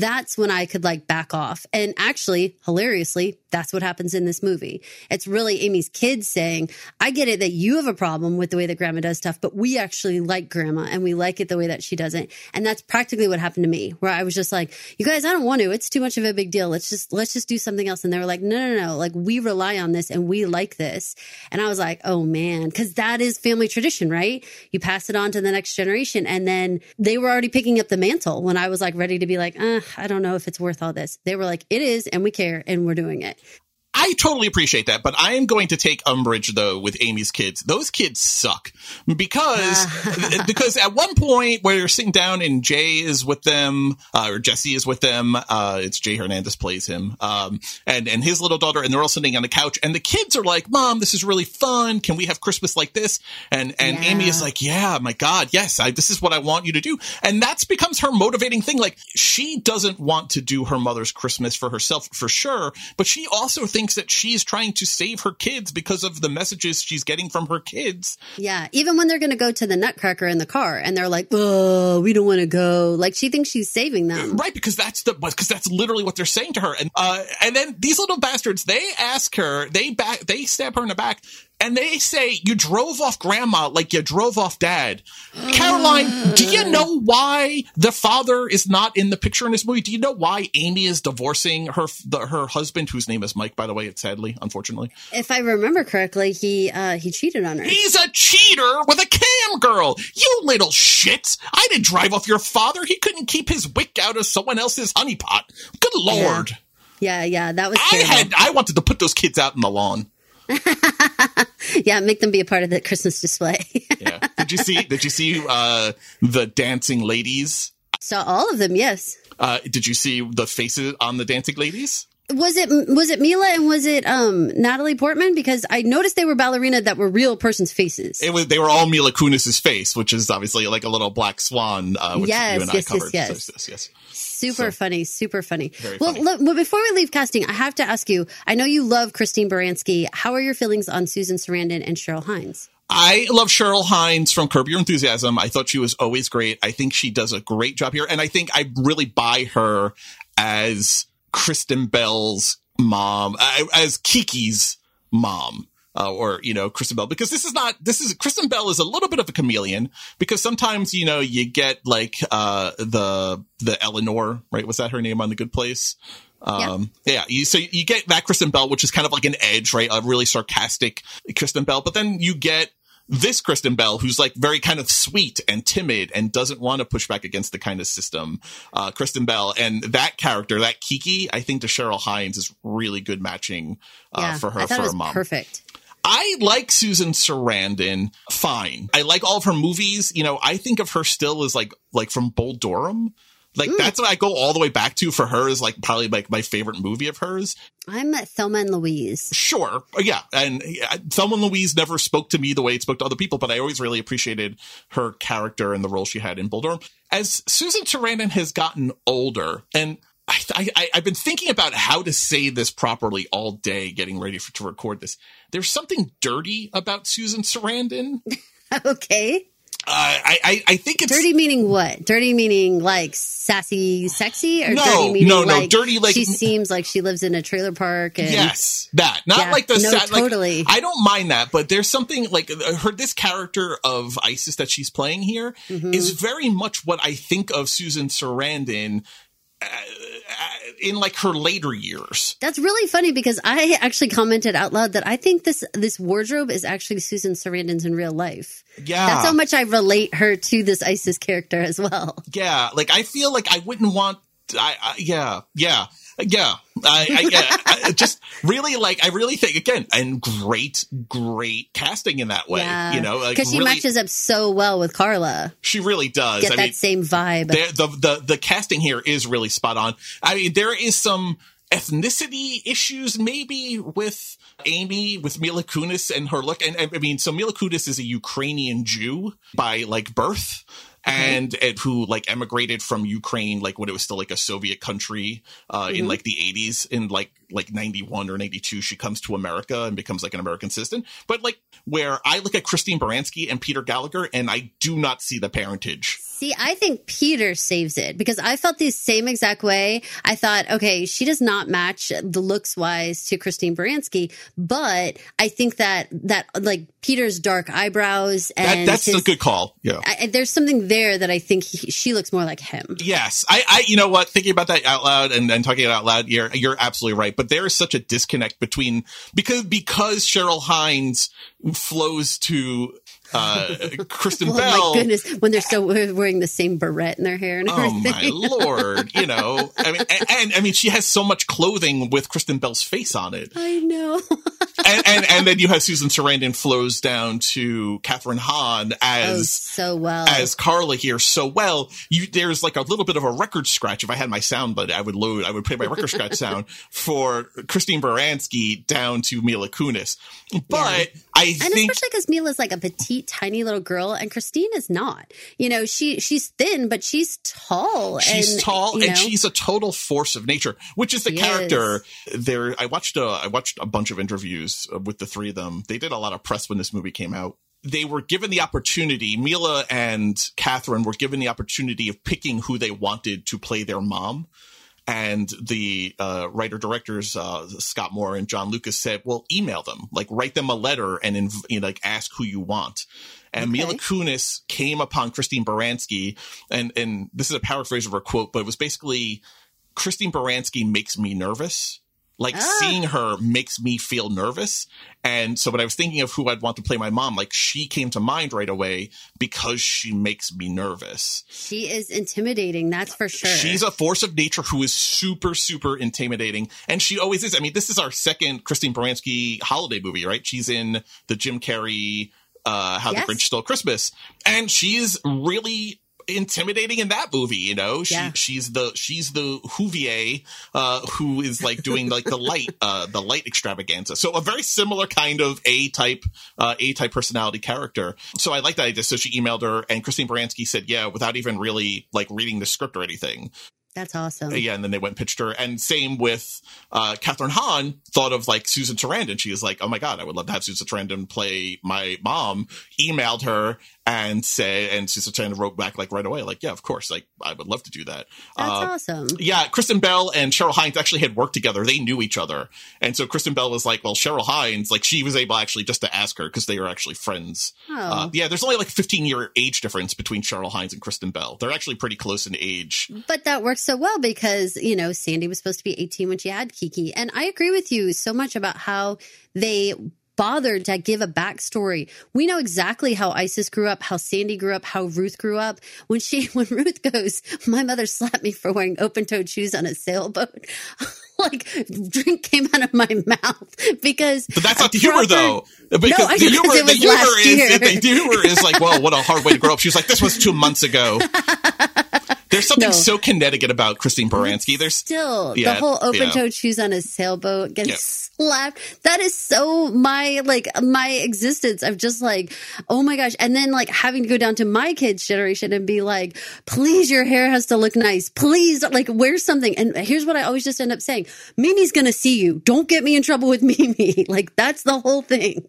that's when I could like back off. And actually, hilariously, that's what happens in this movie. It's really Amy's kids saying, I get it that you have a problem with the way that grandma does stuff, but we actually like grandma and we like it the way that she does it. And that's practically what happened to me, where I was just like, you guys, I don't want to. It's too much of a big deal. Let's just, let's just do something else. And they were like, no, no, no. Like we rely on this and we like this. And I was like, oh man, cause that is family tradition, right? You pass it on to the next generation. And then they were already picking up the mantle when I was like ready to be like, uh, I don't know if it's worth all this. They were like, it is, and we care, and we're doing it. I totally appreciate that, but I am going to take umbrage though with Amy's kids. Those kids suck because because at one point where you're sitting down and Jay is with them uh, or Jesse is with them, uh, it's Jay Hernandez plays him, um, and and his little daughter, and they're all sitting on the couch, and the kids are like, "Mom, this is really fun. Can we have Christmas like this?" And and Yeah. Amy is like, "Yeah, my God, yes, I, this is what I want you to do," and that's becomes her motivating thing. Like she doesn't want to do her mother's Christmas for herself for sure, but she also thinks that she's trying to save her kids because of the messages she's getting from her kids. Yeah, even when they're going to go to the Nutcracker in the car, and they're like, "Oh, we don't want to go." Like she thinks she's saving them. Right, because that's the because that's literally what they're saying to her, and uh, and then these little bastards they ask her, they back, they stab her in the back, and they say, "You drove off grandma like you drove off dad." Caroline, do you know why the father is not in the picture in this movie? Do you know why Amy is divorcing her the, her husband, whose name is Mike, by the way? It's sadly, unfortunately, If I remember correctly, he uh he cheated on her. he's a cheater with a cam girl. You little shit! I didn't drive off your father. He couldn't keep his wick out of someone else's honeypot. Good lord. Yeah, yeah, that was I had I wanted to put those kids out in the lawn. yeah, make them be a part of the Christmas display. Yeah. Did you see did you see uh the dancing ladies? so all of them, yes. Uh did you see the faces on the dancing ladies? Was it was it Mila and was it um Natalie Portman? Because I noticed they were ballerina that were real person's faces. It was they were all Mila Kunis's face, which is obviously like a little black swan, uh, which Yes, you and yes, I yes, covered. yes. So, yes, yes. Super So- funny, super funny. Well, funny. look, well, before we leave casting, I have to ask you. I know you love Christine Baranski. How are your feelings on Susan Sarandon and Cheryl Hines? I love Cheryl Hines from Curb Your Enthusiasm. I thought she was always great. I think she does a great job here. And I think I really buy her as Kristen Bell's mom, uh, as Kiki's mom. Uh, or you know Kristen Bell because this is not this is Kristen Bell is a little bit of a chameleon because sometimes you know you get like uh the the Eleanor right was that her name on the Good Place um yeah, you so you get that Kristen Bell which is kind of like an edge right a really sarcastic Kristen Bell but then you get this Kristen Bell, who's like very kind of sweet and timid and doesn't want to push back against the kind of system, uh, Kristen Bell. And that character, that Kiki, I think to Cheryl Hines is really good matching, uh, yeah, for her, I for her mom. perfect. I like Susan Sarandon fine. I like all of her movies. You know, I think of her still as like, like from Bull Durham. Like that's what I go all the way back to for her is like probably like my favorite movie of hers. I'm Thelma and Louise. Sure. Yeah. And uh, Thelma and Louise never spoke to me the way it spoke to other people, but I always really appreciated her character and the role she had in Bull Durham. As Susan Sarandon has gotten older, and I, I, I've been thinking about how to say this properly all day, getting ready for, to record this. There's something dirty about Susan Sarandon. okay. Uh, I, I, I think it's Dirty meaning what? Dirty meaning like sassy, sexy, or No, dirty meaning no, no, like dirty like- she seems like she lives in a trailer park and Yes, that not Yeah, like the no, sad, like, totally. I don't mind that, but there's something like uh, her this character of Isis that she's playing here is Mm-hmm. very much what I think of Susan Sarandon uh, Uh, in like her later years. That's really funny because I actually commented out loud that I think this this wardrobe is actually Susan Sarandon's in real life. Yeah, That's how much I relate her to this Isis character as well. yeah. Like I feel like I wouldn't want. I, I yeah, yeah. Yeah, I, I, yeah, I just really like. I really think again, and great, great casting in that way. Yeah, You know, like because she really, matches up so well with Carla. she really does. Get I that mean, same vibe. the the the casting here is really spot on. I mean, there is some ethnicity issues maybe with Amy with Mila Kunis and her look. And and, I mean, so Mila Kunis is a Ukrainian Jew by like birth. And, and who like emigrated from Ukraine, like when it was still like a Soviet country, uh, in like the eighties, in like, like 91 or 92, she comes to America and becomes like an American citizen. But like where I look at Christine Baranski and Peter Gallagher and I do not see the parentage. See, I think Peter saves it because I felt the same exact way. I thought, okay, she does not match the looks wise to Christine Baranski, but I think that that like Peter's dark eyebrows That, and that's his, a good call. Yeah. I, there's something there that I think he, she looks more like him. Yes, I, I, you know what? Thinking about that out loud and, and talking it out loud, you're, you're absolutely right. But there is such a disconnect between because because Cheryl Hines flows to uh, Kristen Oh Bell. my goodness, when they're still wearing the same beret in their hair and Oh my lord! You know, I mean, and, and I mean, she has so much clothing with Kristen Bell's face on it, I know. and and, and then you have Susan Sarandon flows down to Kathryn Hahn oh, as so well. as Carla here so well. You there's like a little bit of a record scratch. If I had my sound, but I would load, I would play my record scratch sound for Christine Baranski down to Mila Kunis. But I and think especially because Mila's like a petite, tiny little girl, and Christine is not. You know, she she's thin, but she's tall. she's and, tall and know, she's a total force of nature, which is the She character there. I watched a, I watched a bunch of interviews with the three of them. They did a lot of press when this movie came out. They were given the opportunity, Mila and Kathryn were given the opportunity of picking who they wanted to play their mom. And the uh, writer directors uh, Scott Moore and Jon Lucas said, "Well, email them, like write them a letter and inv- you know, like ask who you want." And Mila Kunis came upon Christine Baranski, and and this is a paraphrase of her quote, but it was basically, "Christine Baranski makes me nervous." Like seeing her makes me feel nervous. And so when I was thinking of who I'd want to play my mom, like she came to mind right away because she makes me nervous. she is intimidating. That's for sure. She's a force of nature who is super, super intimidating. And she always is. I mean, this is our second Christine Baranski holiday movie, right? She's in the Jim Carrey, uh, How Yes. the Grinch Stole Christmas. And she's really intimidating in that movie. You know, she Yeah. she's the she's the Whovier uh, who is like doing like the light uh, the light extravaganza. So a very similar kind of A type uh, A type personality character. So I like that idea. So she emailed her, and Christine Baranski said, "Yeah," without even really like reading the script or anything. That's awesome. Yeah, and then they went and pitched her. And same with uh, Kathryn Hahn, thought of like Susan Sarandon. She was like, oh my God, I would love to have Susan Sarandon play my mom. Emailed her and say, and Susan Sarandon wrote back like right away, like, yeah, of course, like I would love to do that. That's Uh, awesome. yeah, Kristen Bell and Cheryl Hines actually had worked together. They knew each other. And so Kristen Bell was like, well, Cheryl Hines, like she was able actually just to ask her because they were actually friends. Oh. Uh, yeah, there's only like a 15 year age difference between Cheryl Hines and Kristen Bell. They're actually pretty close in age. But that works so well because, you know, Sandy was supposed to be 18 when she had Kiki. And I agree with you so much about how they bothered to give a backstory. We know exactly how Isis grew up, how Sandy grew up, how Ruth grew up. When she, when Ruth goes, my mother slapped me for wearing open toed shoes on a sailboat. like drink came out of my mouth because. But that's not the humor, though. Because No, I the humor, the humor is year. the humor is like, well, what a hard way to grow up. She was like, this was two months ago. There's something No. so Connecticut about Christine Baranski. There's still Yeah, the whole open yeah. shoes on a sailboat getting Yeah. slapped. That is so my like my existence of just like, oh my gosh. And then like having to go down to my kids' generation and be like, please, your hair has to look nice. Please, like wear something. And here's what I always just end up saying. Mimi's gonna see you. Don't get me in trouble with Mimi. Like that's the whole thing.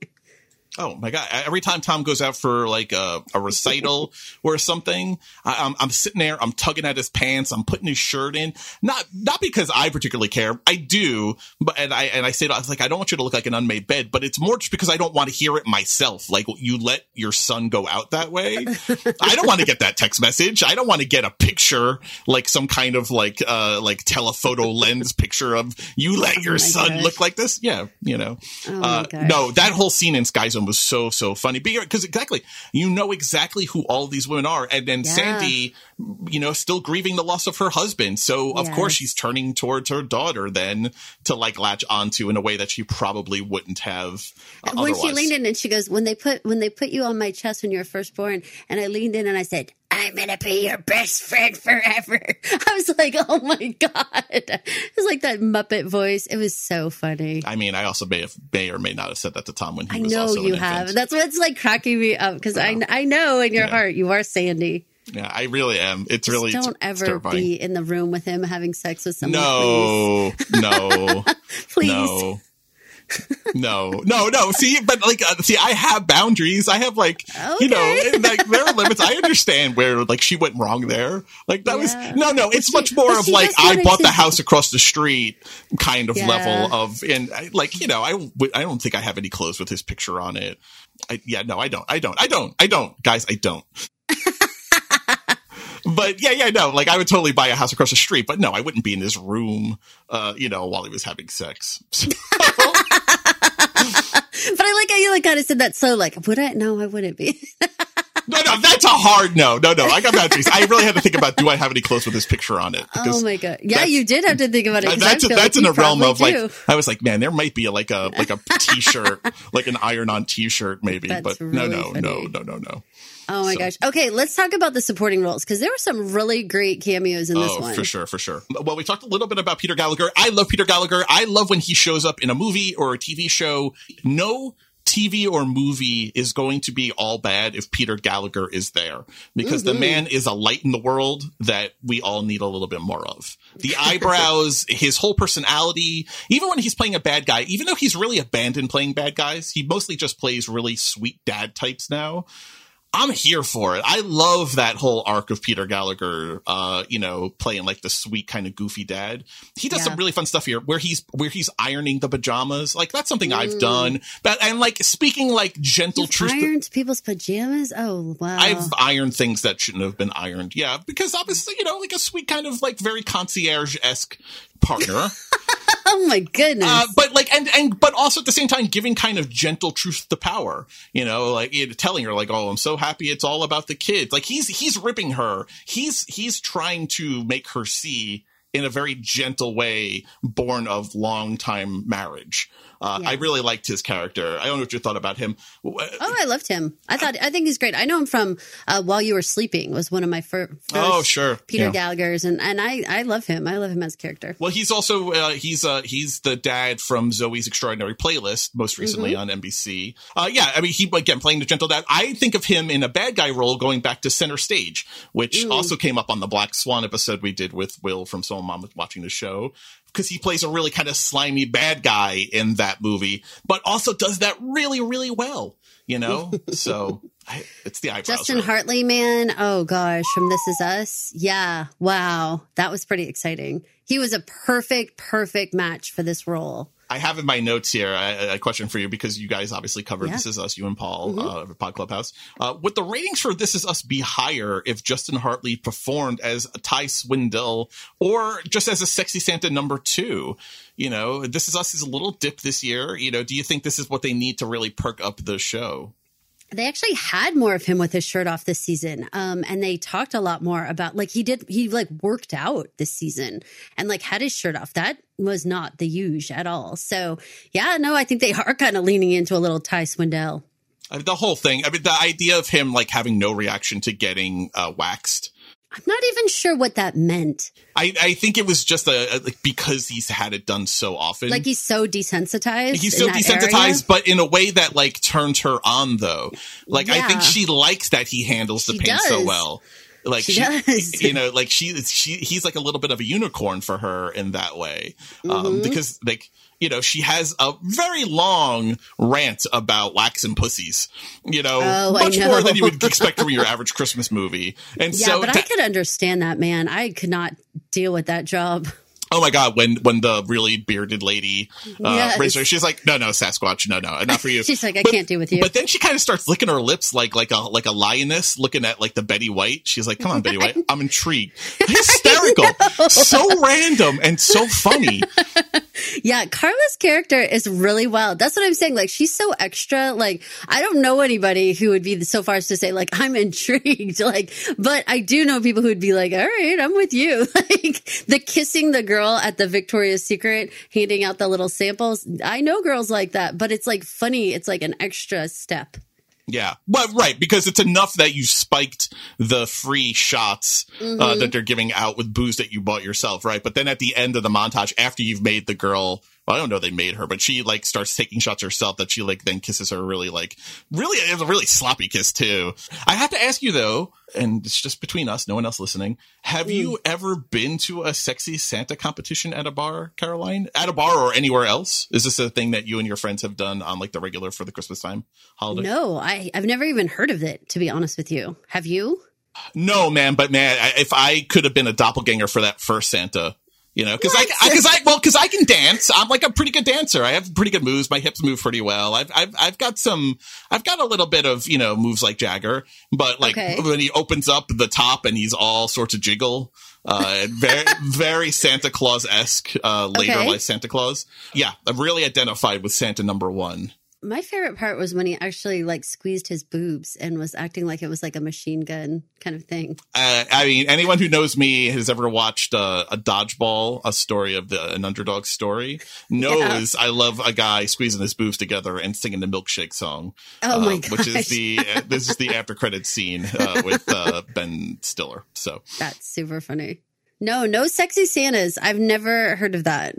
Oh my god! Every time Tom goes out for like a, a recital or something, I, I'm, I'm sitting there, I'm tugging at his pants, I'm putting his shirt in. Not not because I particularly care. I do, but and I and I say I was like, I don't want you to look like an unmade bed, but it's more just because I don't want to hear it myself. Like you let your son go out that way. I don't want to get that text message. I don't want to get a picture like some kind of like uh like telephoto lens picture of you let your my son gosh. look like this. Yeah, you know. Oh uh, no, that whole scene in Sky Was so so funny. Because exactly you know exactly who all these women are, and then Yeah. Sandy, you know, still grieving the loss of her husband, so of course she's turning towards her daughter then to like latch onto in a way that she probably wouldn't have uh, when she leaned in and she goes, when they put when they put you on my chest when you were first born, and I leaned in and I said, I'm gonna be your best friend forever. I was like, oh my god, it was like that Muppet voice. It was so funny. I mean, I also may have may or may not have said that to Tom when he I was know also you an have. infant. That's what's like cracking me up because I I know in your Yeah. heart you are Sandy. Yeah, I really am. It's Just really don't ever terrifying. be in the room with him having sex with someone. No, no. please, please. No. No, no, no. See, but like, uh, see, I have boundaries. I have like, you know, and, like there are limits. I understand where like she went wrong there. Like that Yeah. was no, no. It's she- much more of like I bought to- the house across the street kind of Yeah. level of, and I, like you know, I I don't think I have any clothes with his picture on it. I, yeah, no, I don't. I don't. I don't. I don't, guys. I don't. But yeah, yeah, no. Like I would totally buy a house across the street, but no, I wouldn't be in his room, uh, you know, while he was having sex. But I like how you like kind of said that so like would I? No, I wouldn't be. No, no, that's a hard no. No, no, I got boundaries. I really had to think about do I have any clothes with this picture on it? oh my god! Yeah, you did have to think about it. That's feel that's like in the realm of probably like. I was like, man, there might be a, like a like a t-shirt, like an iron-on t-shirt, maybe. That's but no, really no, funny. no, no, no, no. Oh my So- gosh. Okay, let's talk about the supporting roles because there were some really great cameos in this oh, one. for sure, for sure. Well, we talked a little bit about Peter Gallagher. I love Peter Gallagher. I love when he shows up in a movie or a TV show. No TV or movie is going to be all bad if Peter Gallagher is there because Mm-hmm. the man is a light in the world that we all need a little bit more of. The eyebrows, his whole personality, even when he's playing a bad guy, even though he's really abandoned playing bad guys, he mostly just plays really sweet dad types now. I'm here for it. I love that whole arc of Peter Gallagher, uh, you know, playing like the sweet kind of goofy dad. He does Yeah. some really fun stuff here where he's where he's ironing the pajamas. Like that's something I've done. But and like speaking like gentle You've truth. ironed people's pajamas. Oh wow! I've ironed things that shouldn't have been ironed. Yeah, because obviously, you know, like a sweet kind of like very concierge esque partner. oh my goodness! Uh, but like, and and but also at the same time, giving kind of gentle truth to power. You know, like you know, telling her like, "Oh, I'm so happy it's all about the kids." Like he's he's ripping her. He's he's trying to make her see in a very gentle way, born of long time marriage. Uh, Yeah. I really liked his character. I don't know what you thought about him. Uh, Oh, I loved him. I thought I think he's great. I know him from uh, While You Were Sleeping was one of my fir- first Oh, sure. Peter Yeah. Gallagher's and and I I love him. I love him as a character. Well, he's also uh, he's uh, he's the dad from Zoey's Extraordinary Playlist, most recently Mm-hmm. on NBC. Uh, yeah, I mean, he again playing the gentle dad. I think of him in a bad guy role, going back to Center Stage, which Mm. also came up on the Black Swan episode we did with Will from Soul Mom watching the show. Because he plays a really kind of slimy bad guy in that movie, but also does that really, really well. You know, so I, it's the eyebrows. Justin really. Hartley, man. Oh gosh, from This Is Us. Yeah, wow, that was pretty exciting. He was a perfect, perfect match for this role. I have in my notes here a, a question for you because you guys obviously covered Yeah. Mm-hmm. This Is Us, you and Paul, uh, of Pod Clubhouse. Uh, would the ratings for This Is Us be higher if Justin Hartley performed as Ty Swindell or just as a sexy Santa number two? You know, This Is Us is a little dip this year. You know, do you think this is what they need to really perk up the show? They actually had more of him with his shirt off this season. Um, and they talked a lot more about like he did he like worked out this season and like had his shirt off. That was not the huge at all. So yeah, no, I think they are kind of leaning into a little Ty Swindell. I mean, the whole thing. I mean, the idea of him like having no reaction to getting uh, waxed. I'm not even sure what that meant. I, I think it was just a, a- like because he's had it done so often. Like he's so desensitized. He's so desensitized, area. but in a way that like turns her on though. Like I think she likes that he handles the She pain so well. Like She she, you know, like she, she, he's like a little bit of a unicorn for her in that way, Mm-hmm. um, because like you know she has a very long rant about wax and pussies, you know, Oh, much more than you would expect from your average Christmas movie, and Yeah, so but I could understand that, man. I could not deal with that job. Oh my god, when when the really bearded lady uh Yes. her, she's like, No, no, Sasquatch, no, no, not for you. She's like, I can't deal with you. But then she kind of starts licking her lips like like a like a lioness looking at like the Betty White. She's like, Come on, Betty White, I'm intrigued. Hysterical. so random and so funny. Yeah, Carla's character is really wild. That's what I'm saying. Like, she's so extra. Like, I don't know anybody who would be so far as to say, like, I'm intrigued. Like, but I do know people who would be like, all right, I'm with you. Like, the kissing the girl at the Victoria's Secret, handing out the little samples. I know girls like that, but it's like funny. It's like an extra step. Yeah. but right, because it's enough that you spiked the free shots uh, that they're giving out with booze that you bought yourself, right? But then at the end of the montage, after you've made the girl, well, I don't know they made her, but she like starts taking shots herself that she like then kisses her really like really it's a really sloppy kiss too. I have to ask you though, and it's just between us, no one else listening. Have mm. you ever been to a sexy Santa competition at a bar, Caroline? At a bar or anywhere else? Is this a thing that you and your friends have done on like the regular for the Christmas time holiday? No, I, I've never even heard of it, to be honest with you. Have you? No, man, but man, if I could have been a doppelganger for that first Santa, you know, because I, because I, well, because I can dance. I'm like a pretty good dancer. I have pretty good moves. My hips move pretty well. I've, I've, I've got some. I've got a little bit of you know moves like Jagger, but like Okay. when he opens up the top and he's all sorts of jiggle. Uh, very, very Santa Claus esque, uh, later Okay. life Santa Claus. Yeah, I've really identified with Santa number one. My favorite part was when he actually like squeezed his boobs and was acting like it was like a machine gun kind of thing. Uh, I mean, anyone who knows me has ever watched uh, a dodgeball, a story of the, an underdog story, knows I love a guy squeezing his boobs together and singing the milkshake song. Oh my uh, Which is the uh, this is the after credit scene uh, with uh, Ben Stiller. So, That's super funny. No, no sexy Santas. I've never heard of that.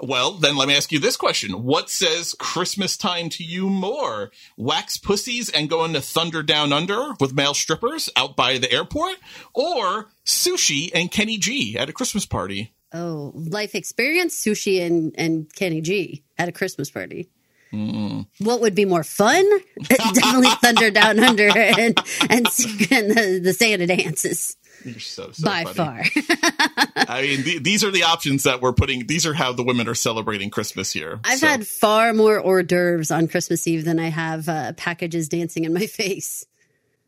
Well, then let me ask you this question: What says Christmas time to you more? Wax pussies and going to Thunder Down Under with male strippers out by the airport, or sushi and Kenny G at a Christmas party? Oh, life experience, sushi, and and Kenny G at a Christmas party. What would be more fun? Definitely Thunder Down Under and and, and the, the Santa dances You're so, so by funny. far. I mean, th- these are the options that we're putting. These are how the women are celebrating Christmas here. I've So, had far more hors d'oeuvres on Christmas Eve than I have uh, packages dancing in my face.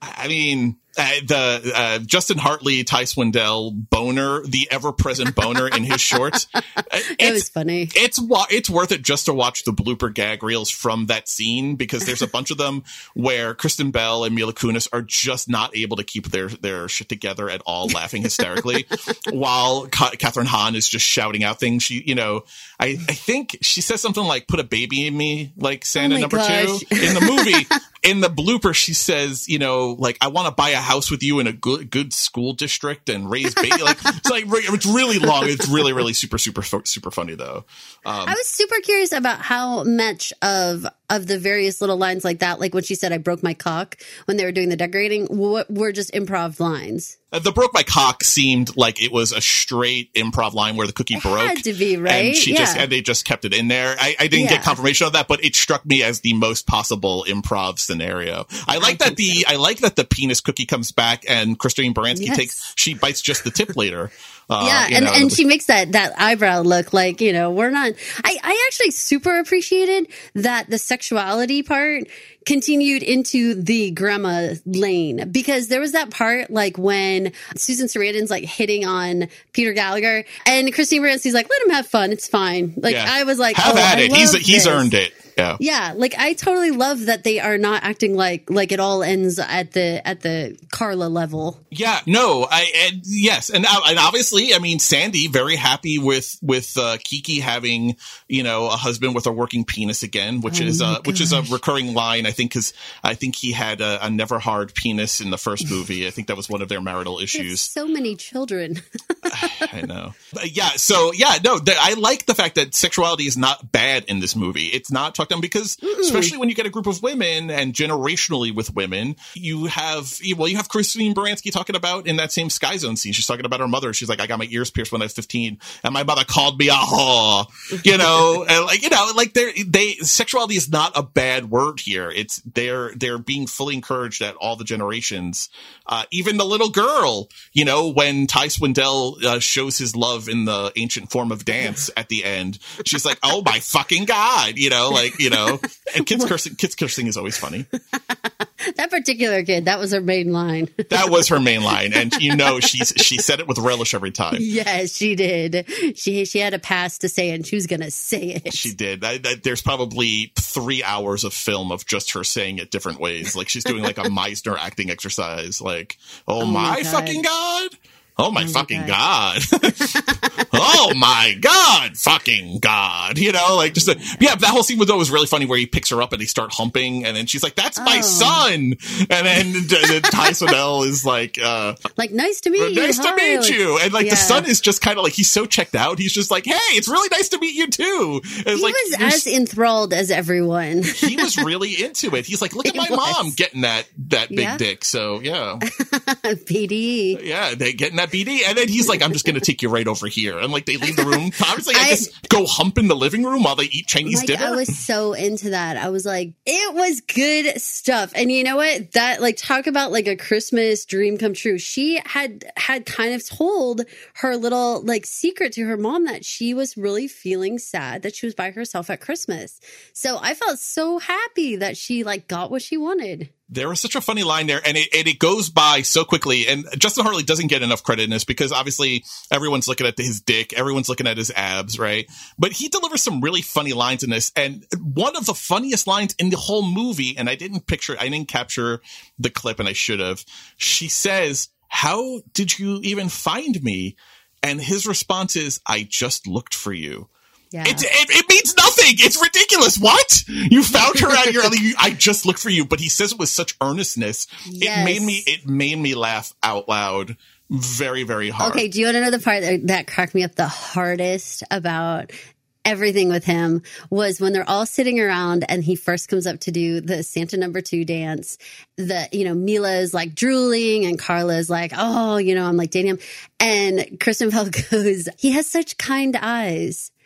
I mean, Uh, the uh, Justin Hartley, Ty Swindell boner, the ever present boner in his shorts. Uh, It it's- was funny. it's it's worth it just to watch the blooper gag reels from that scene because there's a bunch of them where Kristen Bell and Mila Kunis are just not able to keep their their shit together at all, laughing hysterically, while Ka- Kathryn Hahn is just shouting out things. She, you know, I I think she says something like "put a baby in me," like Santa Oh number gosh. two in the movie. in the blooper, she says, you know, like I want to buy a house with you in a good good school district and raise baby. Like it's like it's really long. It's really really super super super funny though. Um, I was super curious about how much of of the various little lines like that, like when she said "I broke my cock" when they were doing the decorating, what were just improv lines. Uh, The broke my cock seemed like it was a straight improv line where the cookie broke. had to be, right? And she just Yeah. and they just kept it in there. I, I didn't Yeah. get confirmation of that, but it struck me as the most possible improv scenario. I like that the I like that the penis cookie comes back and Christine Baranski Yes. takes she bites just the tip later. Uh, yeah, and, know, and she makes that that eyebrow look like you know we're not. I I actually super appreciated that the sexuality part continued into the grandma lane because there was that part like when Susan Sarandon's like hitting on Peter Gallagher and Christine Baranski's like let him have fun it's fine like yeah. I was like have oh, at I it. He's love he's earned it. Yeah. Yeah, like I totally love that they are not acting like like it all ends at the at the Carla level. Yeah, no, I and yes, and uh, and obviously, I mean, Sandy very happy with with uh, Kiki having you know a husband with a working penis again, which Oh is uh, which is a recurring line. I think because I think he had a, a never hard penis in the first movie. I think that was one of their marital issues. so many children. I know. But yeah. So yeah, no, th- I like the fact that sexuality is not bad in this movie. It's not talked down because, especially when you get a group of women and generationally with women, you have well, you have Christine Baranski talking about in that same Sky Zone scene. She's talking about her mother. She's like, I got my ears pierced when I was fifteen, and my mother called me a whore. You know, and like you know, like they they sexuality is not a bad word here. It's they're they're being fully encouraged at all the generations. Uh, even the little girl, you know, when Ty Swindell uh, shows his love in the ancient form of dance at the end, she's like, "Oh my fucking god!" You know, like you know, and kids cursing. Kids cursing is always funny. that particular kid, that was her main line. That was her main line, and you know, she's she said it with relish every time. yes, she did. She she had a pass to say it, and she was gonna say it. She did. I, I, there's probably three hours of film of just her saying it different ways. Like she's doing like a Meisner acting exercise. Like, oh, my my, God. fucking god. Oh my my fucking god. oh my god, fucking god. You know, like just a, yeah, that whole scene with though was really funny where he picks her up and they start humping and then she's like, That's my Oh. son. And then, then Ty Swindell is like, uh, like, nice to meet you. nice to Hi. meet Like, you. And like yeah. the son is just kind of like he's so checked out. He's just like, hey, it's really nice to meet you too. And He like was as enthralled as everyone. he was really into it. He's like, look at my was. mom getting that that big Yeah. dick. So yeah, PD. yeah, they getting that BD, and then he's like, I'm just gonna take you right over here, and like they leave the room. Obviously, I, I- just go hump in the living room while they eat Chinese Like dinner. I was so into that. I was like, it was good stuff. And you know what? That like talk about like a Christmas dream come true. She had had kind of told her little like secret to her mom that she was really feeling sad that she was by herself at Christmas. So I felt so happy that she like got what she wanted. There was such a funny line there, and it and it goes by so quickly. And Justin Hartley doesn't get enough credit in this because obviously everyone's looking at his dick, everyone's looking at his abs, right? But he delivers some really funny lines in this, and one of the funniest lines in the whole movie. And I didn't picture, I didn't capture the clip, and I should have. She says, "How did you even find me?" And his response is, "I just looked for you." Yeah. It, it, it means nothing. It's ridiculous. What? You found her at your, I just looked for you, but he says it with such earnestness. Yes. It made me, it made me laugh out loud very, very hard. Okay, do you want to know the part that, that cracked me up the hardest about everything with him was when they're all sitting around and he first comes up to do the Santa number two dance. The, you know, Mila is like drooling and Carla is like, oh, you know, I'm like dating him. And Kristen Bell goes, he has such kind eyes.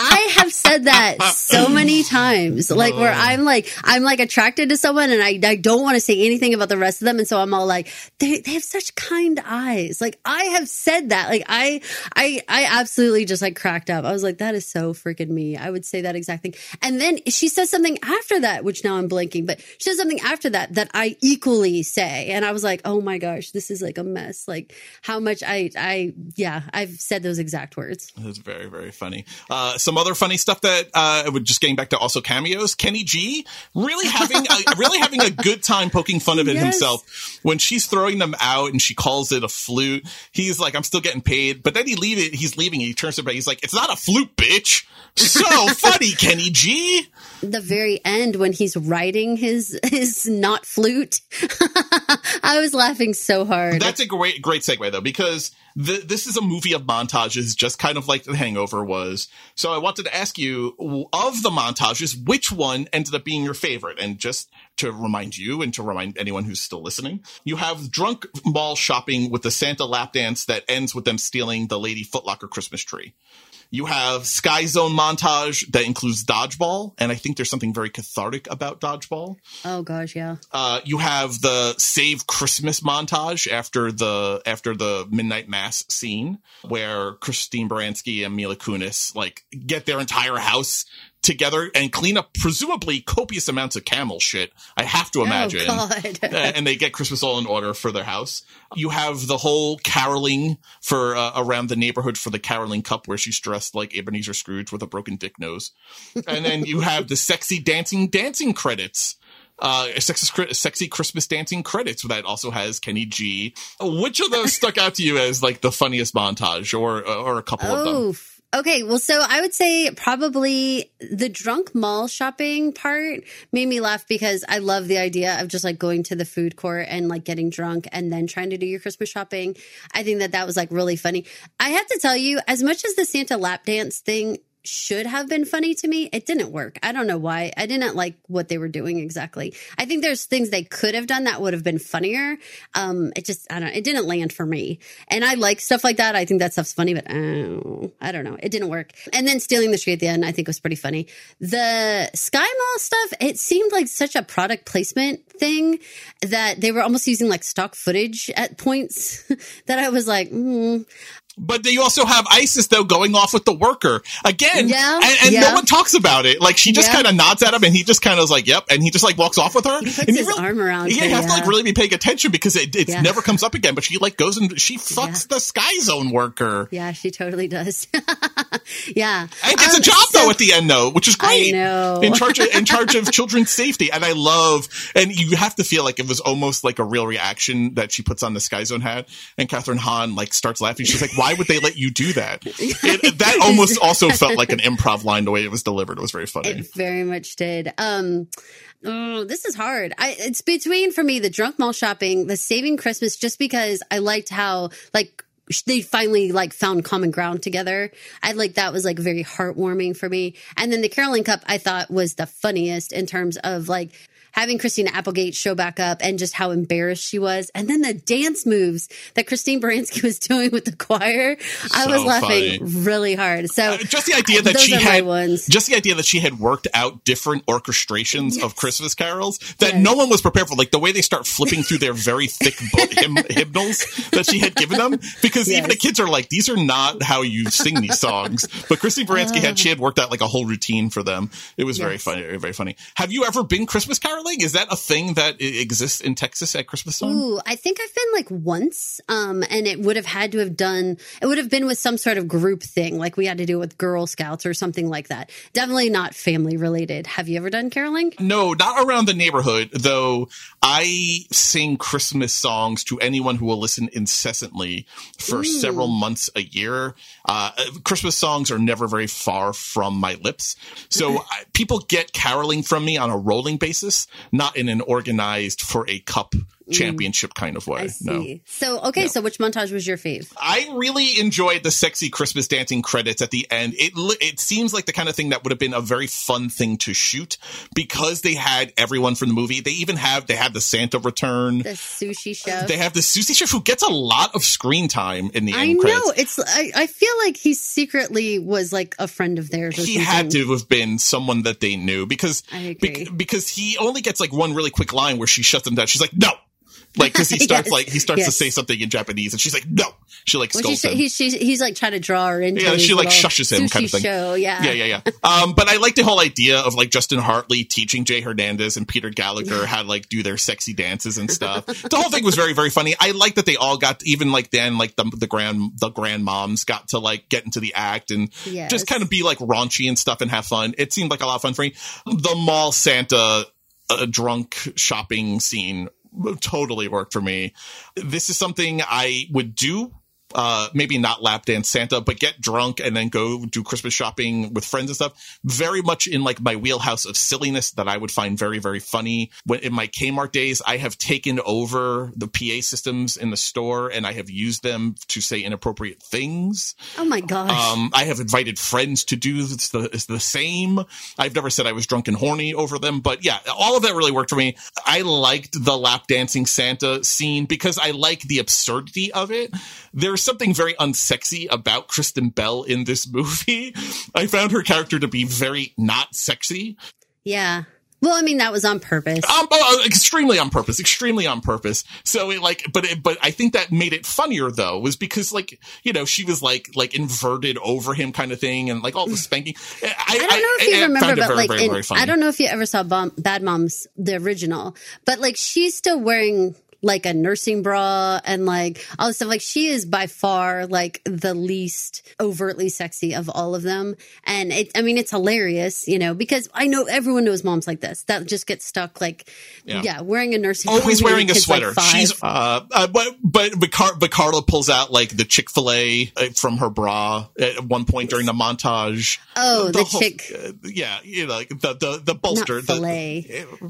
I have said that so many times, like where I'm like, I'm like attracted to someone and I, I don't want to say anything about the rest of them. And so I'm all like, they, they have such kind eyes. Like I have said that. Like I, I, I absolutely just like cracked up. I was like, that is so freaking me. I would say that exact thing. And then she says something after that, which now I'm blinking, but she says something after that that I equally say. And I was like, oh my gosh, this is like a mess. Like how much I, I, yeah, I've said those exact words. It's very, very funny. Uh, some other funny stuff that uh, we're just getting back to also cameos. Kenny G really having a, really having a good time poking fun of it Yes. himself when she's throwing them out and she calls it a flute. He's like, "I'm still getting paid," but then he leave it. He's leaving. He turns to her. He's like, "It's not a flute, bitch." So funny, Kenny G. the very end when he's writing his his not flute. I was laughing so hard. That's a great, great segue though, because th- this is a movie of montages, just kind of like The Hangover was. So I wanted to ask you, of the montages, which one ended up being your favorite? And just to remind you and to remind anyone who's still listening, you have drunk mall shopping with the Santa lap dance that ends with them stealing the Lady Footlocker Christmas tree. You have Sky Zone montage that includes dodgeball, and I think there's something very cathartic about dodgeball. oh gosh, yeah. Uh, you have the Save Christmas montage after the after the midnight mass scene, where Christine Baranski and Mila Kunis like get their entire house together and clean up presumably copious amounts of camel shit. I have to imagine. Oh God. Uh, and they get Christmas all in order for their house. You have the whole caroling for uh, around the neighborhood for the caroling cup where she's dressed like Ebenezer Scrooge with a broken dick nose. And then you have the sexy dancing dancing credits. Uh, sexy, sexy Christmas dancing credits that also has Kenny G. Which of those stuck out to you as like the funniest montage, or or a couple of them? Okay. Well, so I would say probably the drunk mall shopping part made me laugh because I love the idea of just like going to the food court and like getting drunk and then trying to do your Christmas shopping. I think that that was like really funny. I have to tell you, as much as the Santa lap dance thing should have been funny to me. It didn't work. I don't know why. I didn't like what they were doing exactly. I think there's things they could have done that would have been funnier. Um, it just, I don't, it didn't land for me. And I like stuff like that. I think that stuff's funny, but oh, I don't know. It didn't work. And then stealing the tree at the end, I think was pretty funny. The Sky Mall stuff, it seemed like such a product placement thing that they were almost using like stock footage at points that I was like, mm, But you also have Isis though going off with the worker again, Yeah, and, and yeah. no one talks about it. Like she just Yeah. kind of nods at him, and he just kind of is like, "Yep," and he just like walks off with her. puts and his arm around Yeah, her, you have to like really be paying attention because it, never comes up again. But she like goes and she fucks the Sky Zone worker. yeah, she totally does. yeah. And gets Um, a job so- though at the end though, which is great. know. In charge of in charge of children's safety, and I love. And you have to feel like it was almost like a real reaction that she puts on the Sky Zone hat, and Kathryn Hahn like starts laughing. She's like, "Why would they let you do that?" It, that almost also felt like an improv line the way it was delivered. It was very funny. It very much did. Um, oh, this is hard. I, it's between for me the drunk mall shopping, the saving Christmas, just because I liked how like they finally like found common ground together. I like that was like very heartwarming for me. And then the Caroling Cup I thought was the funniest in terms of like having Christina Applegate show back up and just how embarrassed she was. And then the dance moves that Christine Baranski was doing with the choir. I was laughing funny. really hard. So Uh, just the idea that she had just the idea that she had worked out different orchestrations of Christmas carols that Yes. no one was prepared for like the way they start flipping through their very thick book hymn, hymnals that she had given them because even the kids are like these are not how you sing these songs but Christine Baranski had she had worked out like a whole routine for them it was very funny very, very funny have you ever been Christmas caroling is that a thing that exists in Texas at Christmas time Ooh, I think I've been like once, um, and it would have had to have done. It would have been with some sort of group thing, like we had to do it with Girl Scouts or something like that. Definitely not family related. Have you ever done caroling? No, not around the neighborhood, though I sing Christmas songs to anyone who will listen incessantly for several months a year. Uh, Christmas songs are never very far from my lips. So I, people get caroling from me on a rolling basis, not in an organized for a cup championship kind of way. Mm. I see. No. So okay, so which montage was your fave? I really enjoyed the sexy Christmas dancing credits at the end. It it seems like the kind of thing that would have been a very fun thing to shoot because they had everyone from the movie. They even have they have the Santa return. The sushi chef. They have the Susie chef who gets a lot of screen time in the I end know credits. it's. I, I feel like he secretly was like a friend of theirs. Or He something. had to have been someone that they knew because I because he only gets like one really quick line where she shuts him down. She's like, "No." Like, cause he starts Yes, like, he starts to say something in Japanese and she's like, no. She like Well, scolds him. he's, she's, he's like trying to draw her into. Yeah, she like shushes him kind of thing. Show, yeah, Yeah, yeah, yeah. Um, but I like the whole idea of like Justin Hartley teaching Jay Hernandez and Peter Gallagher how to like do their sexy dances and stuff. the whole thing was very, very funny. I like that they all got even like then like the the grand the grandmoms got to like get into the act and Yes. just kind of be like raunchy and stuff and have fun. It seemed like a lot of fun for me. The mall Santa uh, drunk shopping scene totally worked for me. This is something I would do. Uh, maybe not lap dance Santa, but get drunk and then go do Christmas shopping with friends and stuff. Very much in like my wheelhouse of silliness that I would find very, very funny. When in my Kmart days, I have taken over the PA systems in the store and I have used them to say inappropriate things. Oh my gosh. Um, I have invited friends to do the, it's the same. I've never said I was drunk and horny over them, but yeah, all of that really worked for me. I liked the lap dancing Santa scene because I like the absurdity of it. There's something very unsexy about Kristen Bell in this movie. I found her character to be very not sexy. yeah. Well, I mean that was on purpose. Um, oh, extremely on purpose, extremely on purpose. So it like, but it, but I think that made it funnier though, was because like you know she was like like inverted over him kind of thing, and like all the spanking. I, I don't know if you I remember, but very, like, very, in- very. I don't know if you ever saw Bom- Bad Moms, the original, but like she's still wearing like a nursing bra and like all this stuff. Like she is by far like the least overtly sexy of all of them. And it, I mean, it's hilarious, you know, because I know everyone knows moms like this that just get stuck like, Yeah. yeah, wearing a nursing Always wearing a kid's, like, sweater. She's uh, uh but but but, Car- Carla pulls out like the Chick Fil A from her bra at one point during the montage. Oh, the whole- chick- uh, yeah, you know, like the the the bolster, the-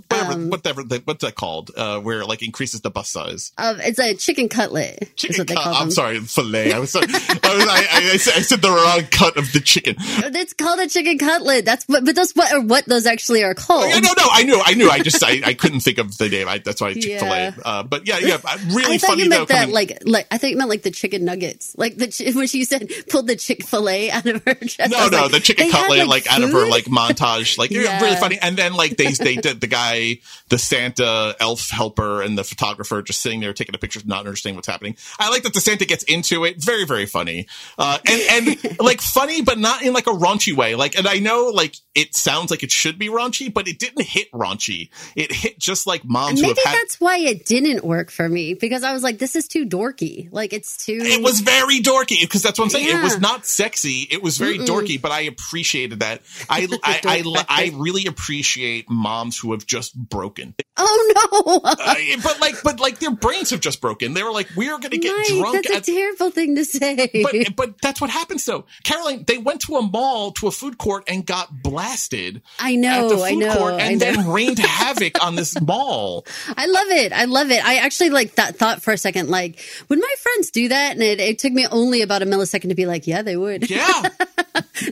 whatever, Um, whatever, the, what's that called? Uh, where it, like increases the bust size. Um, it's a chicken cutlet. is Chicken cut. call I'm sorry, fillet. I was, sorry. I, was I, I, said, the wrong cut of the chicken. It's called a chicken cutlet. That's what, but that's what, or what those actually are called. Oh, Yeah, no, no, I knew, I knew. I just, I, I couldn't think of the name. I, that's why Chick Fil A. Yeah. Uh, but yeah, yeah, really I thought funny you though. that, coming- like, like I thought you meant like the chicken nuggets, like the when she said pulled the Chick Fil A out of her chest. No, no, like, the chicken they had, cutlet, like, out of her like montage, like Yeah. really funny. And then like they they did the guy, the Santa elf helper, and the photographer just sitting there taking a picture, not understanding what's happening. I like that the Santa gets into it. Very very funny, uh, and and like funny, but not in like a raunchy way. Like, and I know like it sounds like it should be raunchy, but it didn't hit raunchy. It hit just like moms Maybe have had. that's why it didn't work for me because I was like, this is too dorky. Like it's too. It was very dorky because that's what I'm saying. It was not sexy. It was very dorky, but I appreciated that. I I, I, I, really appreciate moms who have just broken. Oh no, Uh, but like, but like their brains have just broken. They were like, we are going to get Mike, drunk. that's a At, terrible thing to say. but but that's what happens though, Caroline. They went to a mall to a food court and got blasted. I know, at the food I know, court, and know. then rained havoc on this mall. I love it. I love it. I actually like that thought for a second. Like, would my friends do that? And it, it took me only about a millisecond to be like, yeah, they would. Yeah,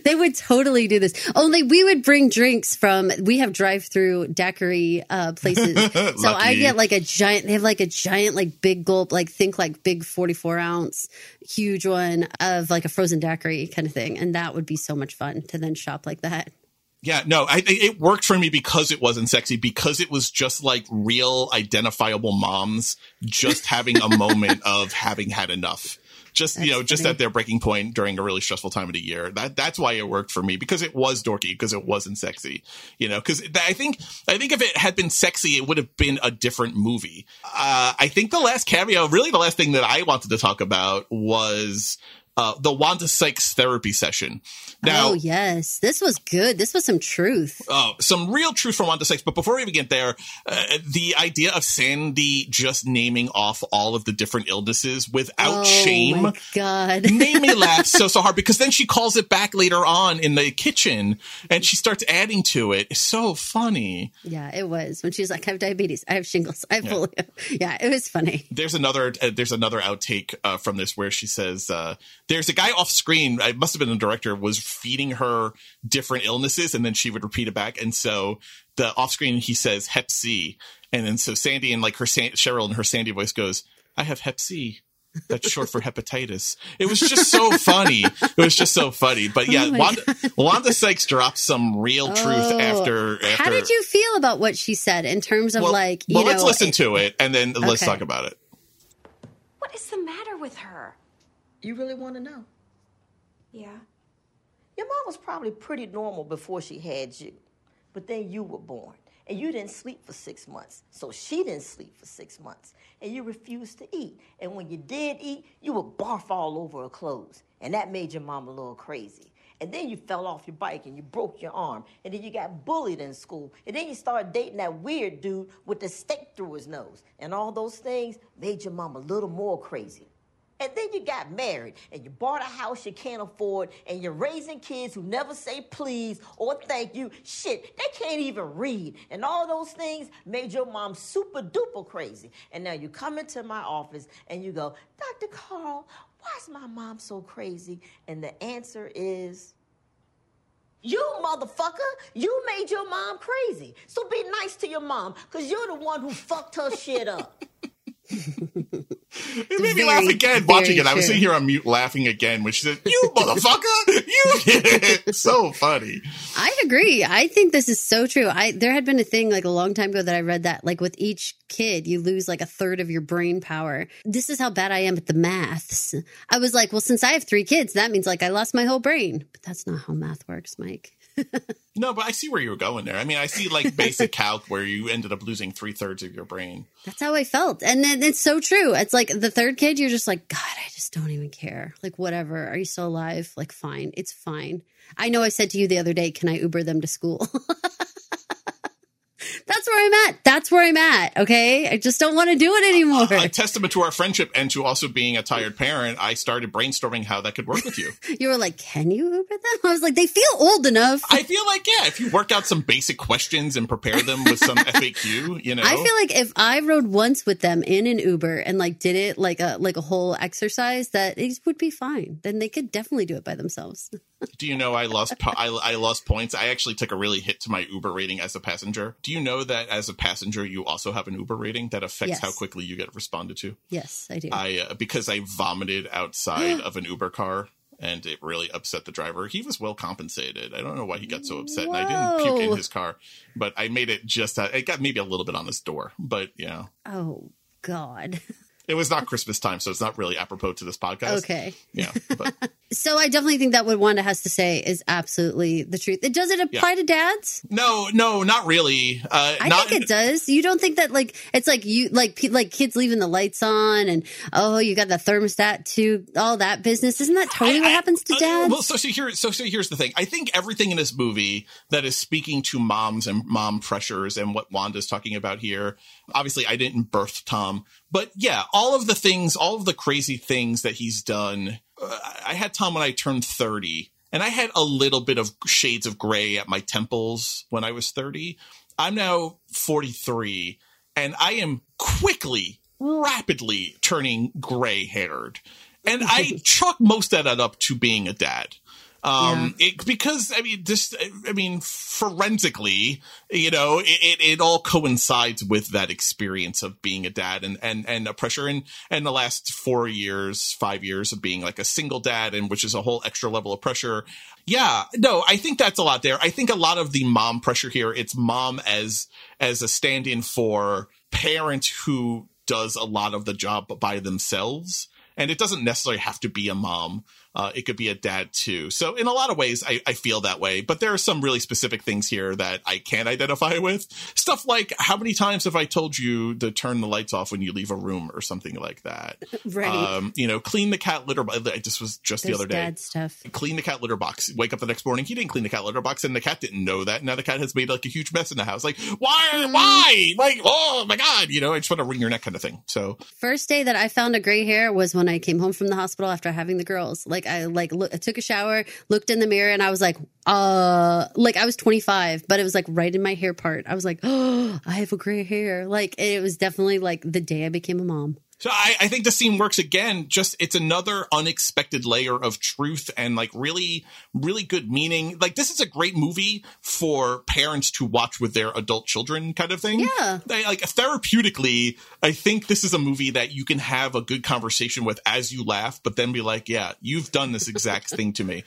They would totally do this. Only we would bring drinks from. We have drive-through daiquiri uh, places, so I get like a giant. They have like a giant, like big gulp, like think like big forty-four ounce, huge one of like a frozen daiquiri kind of thing, and that would be so much fun to then shop like that. Yeah, no, I, it worked for me because it wasn't sexy, because it was just like real identifiable moms just having a moment of having had enough. Just you know, just funny. at their breaking point during a really stressful time of the year. That that's why it worked for me because it was dorky because it wasn't sexy. You know, because I think I think if it had been sexy, it would have been a different movie. Uh, I think the last cameo, really the last thing that I wanted to talk about was uh, the Wanda Sykes therapy session. Now, oh yes, this was good. This was some truth. uh, some real truth from Wanda Sykes. But before we even get there, uh, the idea of Sandy just naming off all of the different illnesses without oh shame my god. made me laugh so so hard because then she calls it back later on in the kitchen and she starts adding to it. It's so funny. yeah, it was when she was like, "I have diabetes. I have shingles. I have polio." Yeah, it was funny. There's another uh, there's another outtake uh, from this where she says uh, there's a guy off screen. It must have been the director was feeding her different illnesses and then she would repeat it back. And so the off screen he says Hep C, and then so Sandy and like her San- Cheryl and her Sandy voice goes, "I have Hep C." That's short for hepatitis. It was just so funny. It was just so funny. But yeah, Oh Wanda, Wanda Sykes dropped some real truth Oh, after, after. How did you feel about what she said in terms of Well, like you well, know? let's listen to it and then let's Okay. talk about it. What is the matter with her? You really want to know? Yeah. Your mom was probably pretty normal before she had you, but then you were born. And you didn't sleep for six months. So she didn't sleep for six months. And you refused to eat. And when you did eat, you would barf all over her clothes. And that made your mom a little crazy. And then you fell off your bike and you broke your arm. And then you got bullied in school. And then you started dating that weird dude with the stake through his nose. And all those things made your mom a little more crazy. And then you got married and you bought a house you can't afford and you're raising kids who never say please or thank you. Shit, they can't even read. And all those things made your mom super duper crazy. And now you come into my office and you go, Dr. Karl, why is my mom so crazy? And the answer is, you motherfucker, you made your mom crazy. So be nice to your mom, because you're the one who fucked her shit up. It made me Very, laugh again watching it. I was sitting here on mute laughing again when she said, You motherfucker! You! So funny. I agree. I think this is so true. I there had been a thing like a long time ago that I read that like with each kid you lose like a third of your brain power. This is how bad I am at the maths. I was like, well, since I have three kids, that means like I lost my whole brain. But that's not how math works, Mike. No, but I see where you were going there. I mean, I see like basic calc where you ended up losing three thirds of your brain. That's how I felt. And then it's so true. It's like the third kid, you're just like, God, I just don't even care. Like, whatever. Are you still alive? Like, fine. It's fine. I know I said to you the other day, can I Uber them to school? That's where I'm at. That's where I'm at. Okay. I just don't want to do it anymore. A testament to our friendship and to also being a tired parent, I started brainstorming how that could work with you. you were like, can you Uber them? I was like, they feel old enough. I feel like, yeah, if you work out some basic questions and prepare them with some FAQ, you know. I feel like if I rode once with them in an Uber and like did it like a like a whole exercise, that it would be fine. Then they could definitely do it by themselves. Do you know I lost po- I, I lost points? I actually took a really hit to my Uber rating as a passenger. Do you know that as a passenger you also have an Uber rating that affects Yes. how quickly you get responded to? Yes, I do. I uh, because I vomited outside of an Uber car and it really upset the driver. He was well compensated. I don't know why he got so upset, and I didn't puke in his car, but I made it just. Uh, it got maybe a little bit on his door, but yeah, oh God. it was not Christmas time, so it's not really apropos to this podcast. Okay. yeah, So I definitely think that what Wanda has to say is absolutely the truth. It does it apply to dads? no, no, not really. Uh, I not, think it does. You don't think that like it's like you like pe- like kids leaving the lights on and oh you got the thermostat too all that business. Isn't that totally what I- happens to uh, dads? Well, so, so here, so, so here's the thing. I think everything in this movie that is speaking to moms and mom pressures and what Wanda's talking about here. Obviously, I didn't birth Tom, but yeah, all of the things, all of the crazy things that he's done. Uh, I had Tom when I turned thirty, and I had a little bit of shades of gray at my temples when I was thirty. I'm now forty three, and I am quickly, rapidly turning gray haired. And I chalk most of that up to being a dad. Um, it, because I mean, just, I mean, forensically, you know, it, it, it all coincides with that experience of being a dad and, and, and a pressure and, and the last four years, five years of being like a single dad and which is a whole extra level of pressure. Yeah, no, I think that's a lot there. I think a lot of the mom pressure here, it's mom as, as a stand-in for parent who does a lot of the job by themselves. And it doesn't necessarily have to be a mom. Uh, it could be a dad too. So in a lot of ways, I, I feel that way. But there are some really specific things here that I can't identify with. Stuff like how many times have I told you to turn the lights off when you leave a room or something like that? Right. Um, you know, clean the cat litter. bo- This was just There's the other day dad stuff. clean the cat litter box. Wake up the next morning, he didn't clean the cat litter box, and the cat didn't know that. Now the cat has made like a huge mess in the house. Like, why? Why? Like, oh my god! You know, I just want to wring your neck, kind of thing. So First day that I found a gray hair was when I came home from the hospital after having the girls. Like I like I took a shower, looked in the mirror, and I was like, uh, like I was 25, but it was like right in my hair part. I was like, oh, I have a gray hair. Like it was definitely like the day I became a mom. So I, I think the scene works again. Just it's another unexpected layer of truth and like really, really good meaning. Like this is a great movie for parents to watch with their adult children, kind of thing. Yeah. They- like therapeutically, I think this is a movie that you can have a good conversation with as you laugh, but then be like, "Yeah, you've done this exact thing to me."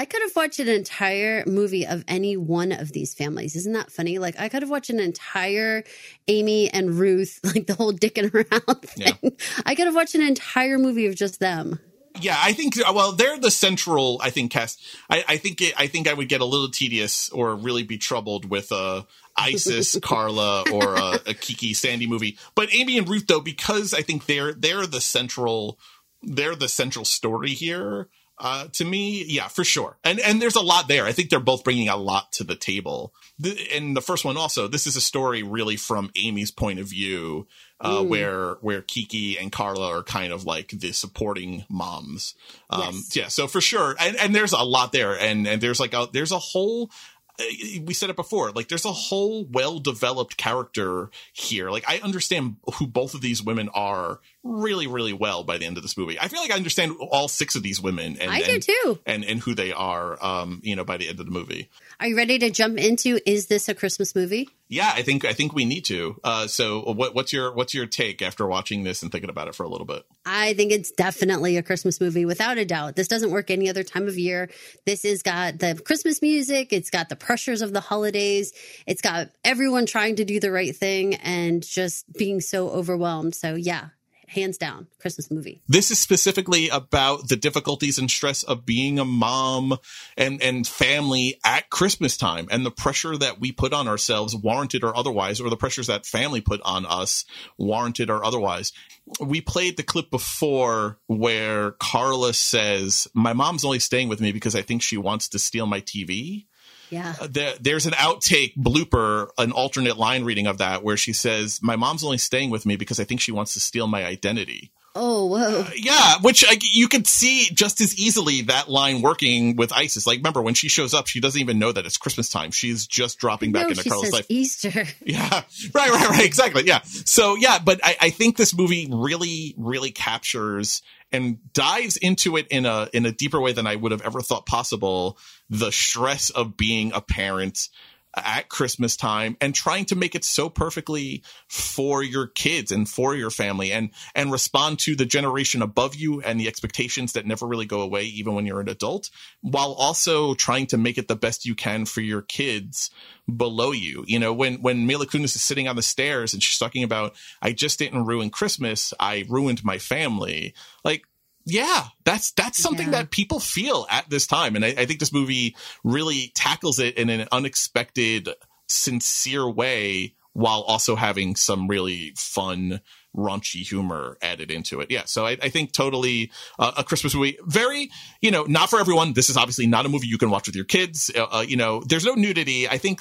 I could have watched an entire movie of any one of these families. Isn't that funny? Like I could have watched an entire Amy and Ruth, like the whole dicking around thing. I could have watched an entire movie of just them. Yeah, I think well, they're the central. I think cast. I, I think it, I think I would get a little tedious or really be troubled with a Isis, Carla, or a, a Kiki Sandy movie. But Amy and Ruth, though, because I think they're they're the central. They're the central story here. Uh, to me, yeah, for sure. And and there's a lot there. I think they're both bringing a lot to the table. The, and the first one also, this is a story really from Amy's point of view, uh, Mm. where where Kiki and Carla are kind of like the supporting moms. Um, Yes. Yeah, so for sure, and and there's a lot there, and and there's like a there's a whole. uh, We said it before, like there's a whole well-developed character here. Like I understand who both of these women are really, really well by the end of this movie. I feel like I understand all six of these women, and I do and, too. and and who they are. Um, you know, by the end of the movie. Are you ready to jump into is this a Christmas movie? Yeah, I think I think we need to. Uh, so what, what's your what's your take after watching this and thinking about it for a little bit? I think it's definitely a Christmas movie without a doubt. This doesn't work any other time of year. This has got the Christmas music, it's got the pressures of the holidays, it's got everyone trying to do the right thing and just being so overwhelmed. So, yeah, hands down, Christmas movie. This is specifically about the difficulties and stress of being a mom and and family at Christmas time and the pressure that we put on ourselves, warranted or otherwise, or the pressures that family put on us, warranted or otherwise. We played the clip before where Carla says, "My mom's only staying with me because I think she wants to steal my TV." Yeah. Uh, there, there's an outtake blooper, an alternate line reading of that where she says, "My mom's only staying with me because I think she wants to steal my identity." Oh, whoa. Uh, yeah, which you could see just as easily that line working with ISIS. Like, remember when she shows up, she doesn't even know that it's Christmas time. She's just dropping back no, into Carla's life. Easter. Yeah, right, right, right. Exactly. Yeah. So yeah, but I, I think this movie really, really captures and dives into it in a in a deeper way than I would have ever thought possible. The stress of being a parent at Christmas time and trying to make it so perfectly for your kids and for your family and and respond to the generation above you and the expectations that never really go away even when you're an adult while also trying to make it the best you can for your kids below you. You know when when Mila Kunis is sitting on the stairs and she's talking about I just didn't ruin Christmas. I ruined my family. Like yeah, that's that's something that people feel at this time, and I, I think this movie really tackles it in an unexpected, sincere way, while also having some really fun, raunchy humor added into it. Yeah, so I, I think totally uh, a Christmas movie. Very, you know, not for everyone. This is obviously not a movie you can watch with your kids. Uh, uh, you know, there's no nudity. I think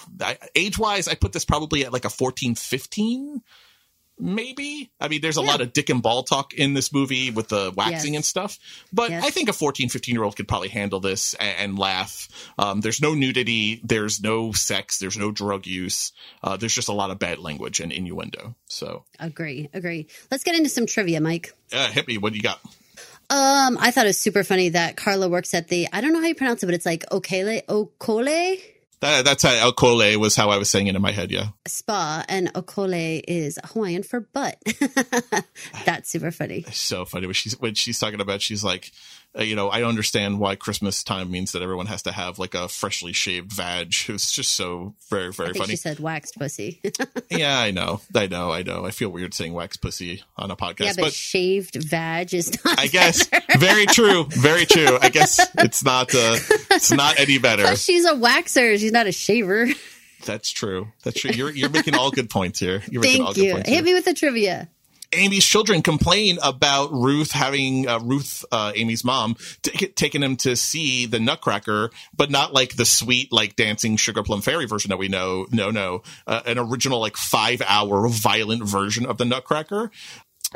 age wise, I put this probably at like a 14, 15 maybe. I mean, there's a lot of dick and ball talk in this movie with the waxing Yes. and stuff, but I think a 14, 15 year old could probably handle this and, and laugh. Um, there's no nudity, there's no sex, there's no drug use. Uh, there's just a lot of bad language and innuendo. So, Agree, agree. Let's get into some trivia, Mike. uh, hit me. What do you got? Um, I thought it was super funny that Carla works at the I don't know how you pronounce it, but it's like Okele Okole That, that's how Alcole was how I was saying it in my head. Yeah. spa, and Okole is Hawaiian for butt. That's super funny. so funny when she's when she's talking about she's like uh, you know, I understand why Christmas time means that everyone has to have like a freshly shaved vag. It's just so very, very funny. she said waxed pussy. yeah, I know. I know. I know. I feel weird saying waxed pussy on a podcast, yeah, but, but shaved vag is not. I guess very true. Very true. I guess it's not, uh, it's not any better. Plus, she's a waxer. She's not a shaver. That's true. That's true. You're, you're making all good points here. You're making all Thank you. Hit here. me with the trivia. Amy's children complain about Ruth having uh, Ruth, uh, Amy's mom, t- taking him to see the Nutcracker, but not like the sweet, like dancing sugar plum fairy version that we know. No, no, uh, an original like five hour violent version of the Nutcracker.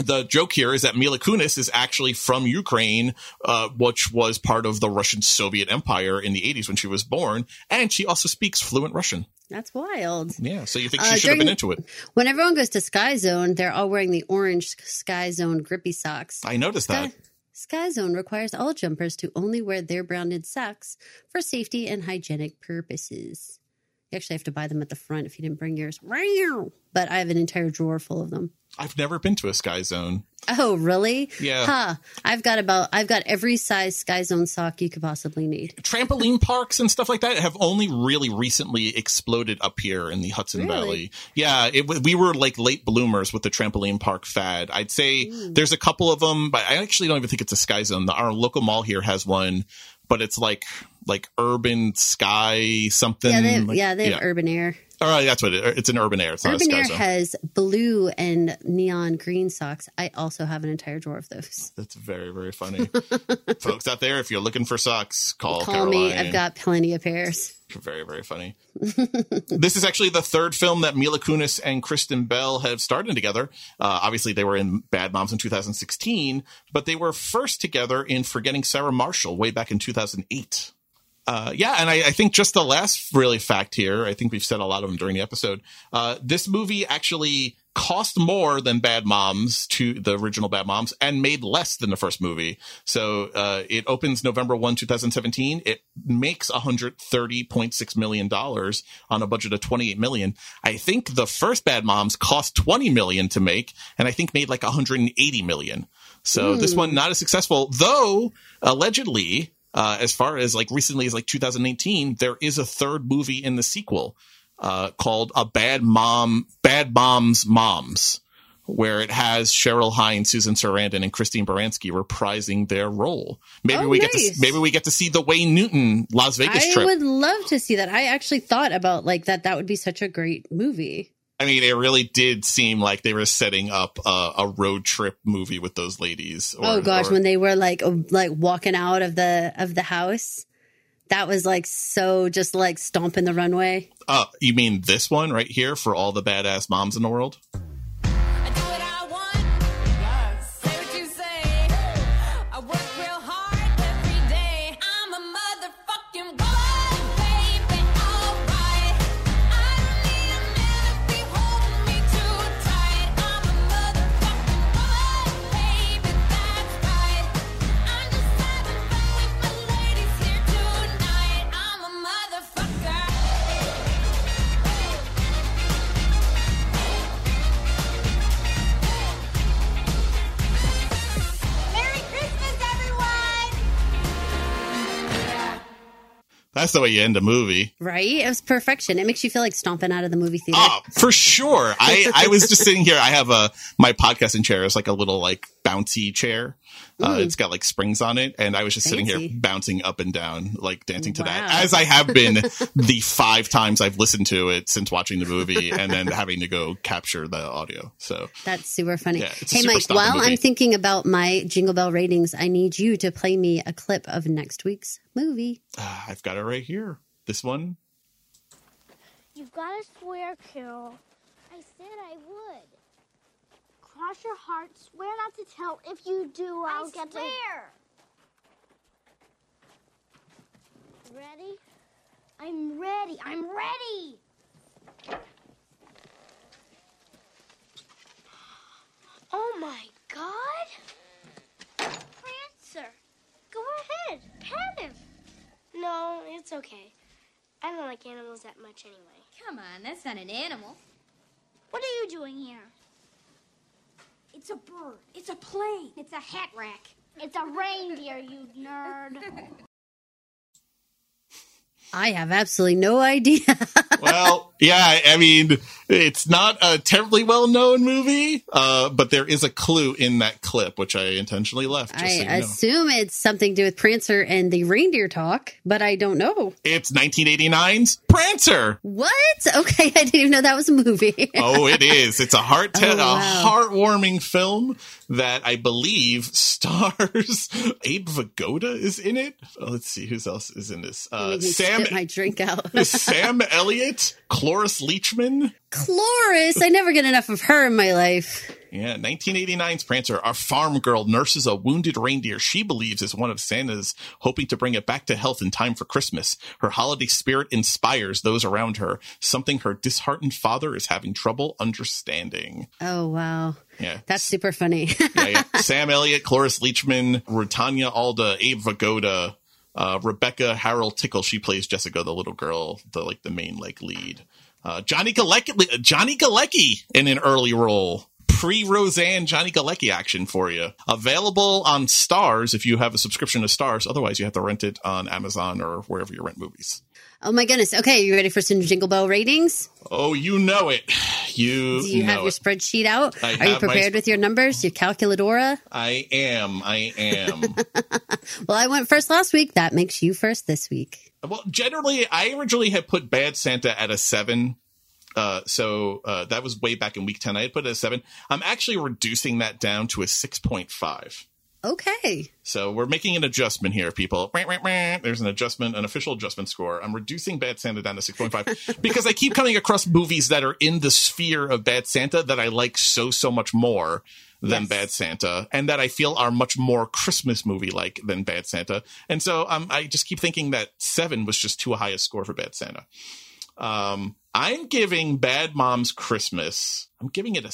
The joke here is that Mila Kunis is actually from Ukraine, uh, which was part of the Russian Soviet Empire in the 80s when she was born, and she also speaks fluent Russian. That's wild. Yeah, so you think she Uh, should have been into it? When everyone goes to Sky Zone, they're all wearing the orange Sky Zone grippy socks. I noticed that. Sky, Sky Zone requires all jumpers to only wear their branded socks for safety and hygienic purposes. You actually have to buy them at the front if you didn't bring yours. But I have an entire drawer full of them. I've never been to a Sky Zone. Oh, really? Yeah. Huh. I've got about I've got every size Sky Zone sock you could possibly need. trampoline parks and stuff like that have only really recently exploded up here in the Hudson Really? Valley. Yeah, it, we were like late bloomers with the trampoline park fad. I'd say Hmm. there's a couple of them, but I actually don't even think it's a Sky Zone. Our local mall here has one, but it's like like urban sky something. yeah, they have, like- yeah, they have Urban Air. All right, that's what it, it's an urban air. It's Urban Air Zone. has blue and neon green socks. I also have an entire drawer of those. That's very very funny, folks out there. If you're looking for socks, call Call me. I've got plenty of pairs. Very, very funny. this is actually the third film that Mila Kunis and Kristen Bell have starred in together. Uh, obviously, they were in Bad Moms in 2016, but they were first together in Forgetting Sarah Marshall way back in 2008. Uh, yeah, and I, I think just the last really fact here, I think we've said a lot of them during the episode. Uh, this movie actually cost more than Bad Moms to the original Bad Moms and made less than the first movie. So, uh, it opens November 1, 2017. It makes $130.6 million on a budget of 28 million. I think the first Bad Moms cost 20 million to make and I think made like 180 million. So this one not as successful, though allegedly, uh, as far as like recently as like 2018, there is a third movie in the sequel, uh, called a bad mom, bad mom's moms, where it has Cheryl Hines, Susan Sarandon, and Christine Baranski reprising their role. Maybe Oh, we get to, maybe we get to see the Wayne Newton Las Vegas I trip. would love to see that. I actually thought about like that. That would be such a great movie. I mean, it really did seem like they were setting up a, a road trip movie with those ladies. Or, oh gosh, or- when they were like like walking out of the of the house, that was like so just like stomping the runway. uh, you mean this one right here for all the badass moms in the world? That's the way you end a movie. Right? It was perfection. It makes you feel like stomping out of the movie theater. Oh, for sure. I, I was just sitting here. I have a, my podcasting chair is like a little like bouncy chair. Uh, it's got like springs on it. And I was just sitting here bouncing up and down, like dancing to Wow. that as I have been the five times I've listened to it since watching the movie and then having to go capture the audio. So That's super funny. Yeah, hey, super Mike, while movie. I'm thinking about my Jingle Bell ratings, I need you to play me a clip of next week's movie. uh, I've got it right here. This one. You've got to swear, Carol. I said I would. Cross your heart. Swear not to tell. If you do, I'll I get swear. to. Ready? I'm ready. I'm ready. Oh my God! Prancer, go ahead, pet him. No, it's okay. I don't like animals that much anyway. Come on, that's not an animal. What are you doing here? It's a bird. It's a plane. It's a hat rack. It's a reindeer, you nerd. I have absolutely no idea. well, yeah, I mean, it's not a terribly well known movie, uh, but there is a clue in that clip, which I intentionally left. I so you know. assume it's something to do with Prancer and the reindeer talk, but I don't know. It's 1989's Prancer. What? Okay, I didn't even know that was a movie. oh, it is. It's a heart Oh, wow. a heartwarming film that I believe stars Abe Vigoda is in it. Oh, let's see who else is in this. Uh, Sam my drink out. Sam Elliott, Cloris Leachman. Cloris, I never get enough of her in my life. Yeah, 1989's Prancer. Our farm girl nurses a wounded reindeer she believes is one of Santa's, hoping to bring it back to health in time for Christmas. Her holiday spirit inspires those around her, something her disheartened father is having trouble understanding. Oh wow, Yeah. that's super funny. yeah, yeah. Sam Elliott, Cloris Leachman, Rutanya Alda, Abe Vigoda, uh, Rebecca Harrell Tickle. She plays Jessica, the little girl, the like the main like lead. Uh, Johnny Galecki, Johnny Galecki in an early role. Pre Roseanne Johnny Galecki action for you. Available on Starz if you have a subscription to Starz. Otherwise, you have to rent it on Amazon or wherever you rent movies. Oh my goodness. Okay, you ready for some Jingle Bell ratings? Oh, you know it. You, Do you have your it. spreadsheet out? I Are you prepared sp- with your numbers, your calculadora? I am. I am. Well, I went first last week. That makes you first this week. Well, generally, I originally had put Bad Santa at a seven. Uh, so uh, that was way back in week 10. I had put it at a seven. I'm actually reducing that down to a 6.5. Okay. So we're making an adjustment here, people. There's an adjustment, an official adjustment score. I'm reducing Bad Santa down to 6.5 because I keep coming across movies that are in the sphere of Bad Santa that I like so, so much more than Yes. Bad Santa and that I feel are much more Christmas movie like than Bad Santa. And so um, I just keep thinking that seven was just too high a score for Bad Santa. Um, I'm giving Bad Moms Christmas, I'm giving it a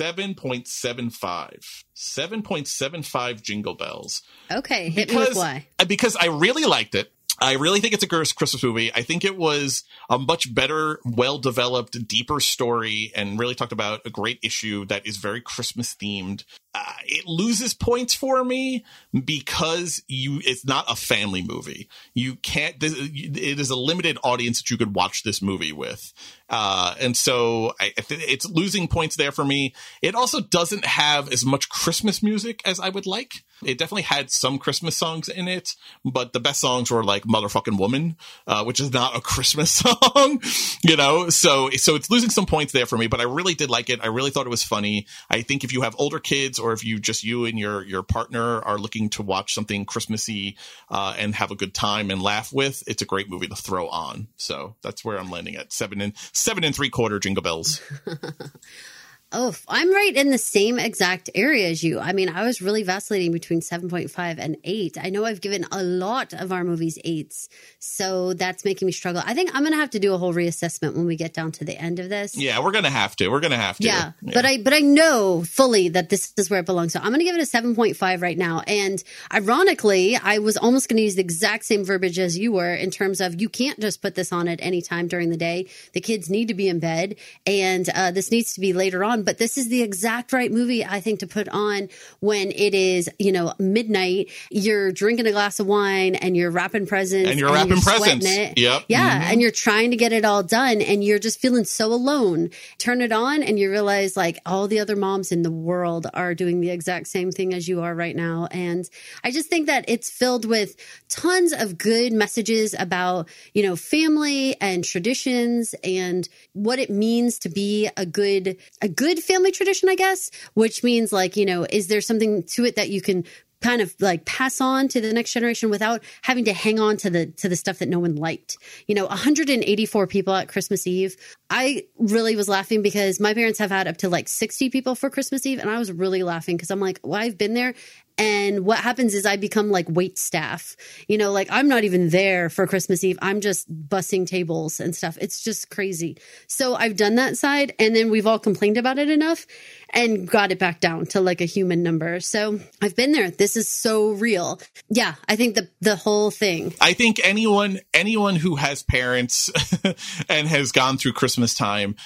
7.75. 7.75 jingle bells Okay. Hit me with why. because I really liked it. I really think it's a Chris- Christmas movie. I think it was a much better, well developed, deeper story and really talked about a great issue that is very Christmas themed. Uh, it loses points for me because you it's not a family movie. You can't this, it is a limited audience that you could watch this movie with. Uh, and so I, it's losing points there for me. It also doesn't have as much Christmas music as I would like. It definitely had some Christmas songs in it, but the best songs were like "Motherfucking Woman," uh, which is not a Christmas song, you know. So, so it's losing some points there for me. But I really did like it. I really thought it was funny. I think if you have older kids, or if you just you and your your partner are looking to watch something Christmassy uh, and have a good time and laugh with, it's a great movie to throw on. So that's where I'm landing at seven and seven and three quarter Jingle Bells. Oh, I'm right in the same exact area as you. I mean, I was really vacillating between 7.5 and 8. I know I've given a lot of our movies 8s, so that's making me struggle. I think I'm going to have to do a whole reassessment when we get down to the end of this. Yeah, we're gonna have to. We're gonna have to. Yeah, but I but I know fully that this is where it belongs. So I'm going to give it a 7.5 right now. And ironically, I was almost going to use the exact same verbiage as you were in terms of you can't just put this on at any time during the day. The kids need to be in bed, and uh, this needs to be later on. But this is the exact right movie I think to put on when it is you know midnight. You're drinking a glass of wine and you're wrapping presents And you're wrapping sweating presents. It. Yep. Yeah, Mhm. and you're trying to get it all done and you're just feeling so alone. Turn it on and you realize like all the other moms in the world are doing the exact same thing as you are right now. And I just think that it's filled with tons of good messages about, you know, family and traditions and what it means to be a good a good family tradition, I guess, which means like, you know, is there something to it that you can kind of like pass on to the next generation without having to hang on to the to the stuff that no one liked. You know, 184 people at Christmas Eve. I really was laughing because my parents have had up to like 60 people for Christmas Eve and I was really laughing because I'm like, well, I've been there and what happens is I become like wait staff. You know, like I'm not even there for Christmas Eve. I'm just bussing tables and stuff. It's just crazy. So I've done that side and then we've all complained about it enough and got it back down to like a human number. So I've been there. This is so real. Yeah, I think the the whole thing. I think anyone anyone who has parents and has gone through Christmas time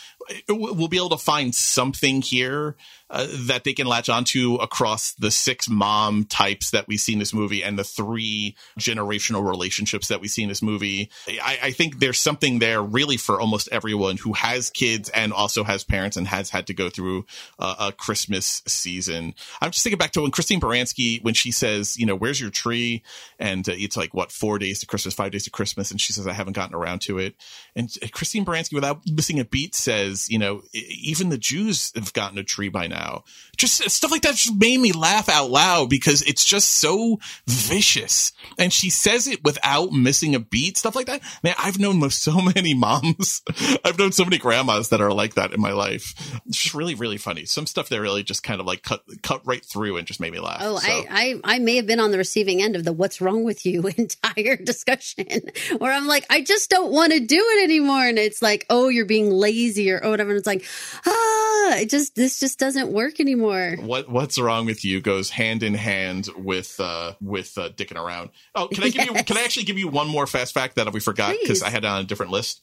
we'll be able to find something here uh, that they can latch onto across the six mom types that we see in this movie and the three generational relationships that we see in this movie. I, I think there's something there really for almost everyone who has kids and also has parents and has had to go through uh, a Christmas season. I'm just thinking back to when Christine Baranski, when she says, you know, where's your tree? And uh, it's like, what, four days to Christmas, five days to Christmas. And she says, I haven't gotten around to it. And Christine Baranski, without missing a beat, says, you know, even the Jews have gotten a tree by now now. Just stuff like that just made me laugh out loud because it's just so vicious. And she says it without missing a beat, stuff like that. Man, I've known so many moms. I've known so many grandmas that are like that in my life. It's just really, really funny. Some stuff that really just kind of like cut, cut right through and just made me laugh. Oh, so. I, I, I may have been on the receiving end of the what's wrong with you entire discussion where I'm like, I just don't want to do it anymore. And it's like, oh, you're being lazy or oh, whatever. And it's like, ah, it just, this just doesn't work anymore. What What's wrong with you goes hand in hand with uh with uh, dicking around. Oh, can I give yes. you? Can I actually give you one more fast fact that we forgot because I had it on a different list?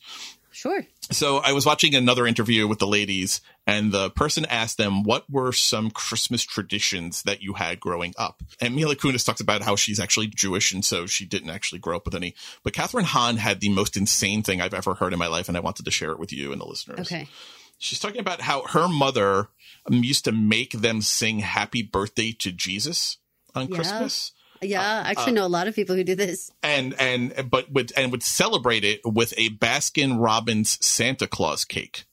Sure. So I was watching another interview with the ladies, and the person asked them, "What were some Christmas traditions that you had growing up?" And Mila Kunis talks about how she's actually Jewish, and so she didn't actually grow up with any. But Kathryn Hahn had the most insane thing I've ever heard in my life, and I wanted to share it with you and the listeners. Okay. She's talking about how her mother um, used to make them sing happy birthday to Jesus on yeah. Christmas. Yeah, I actually uh, know a lot of people who do this. And and but would and would celebrate it with a Baskin Robbins Santa Claus cake.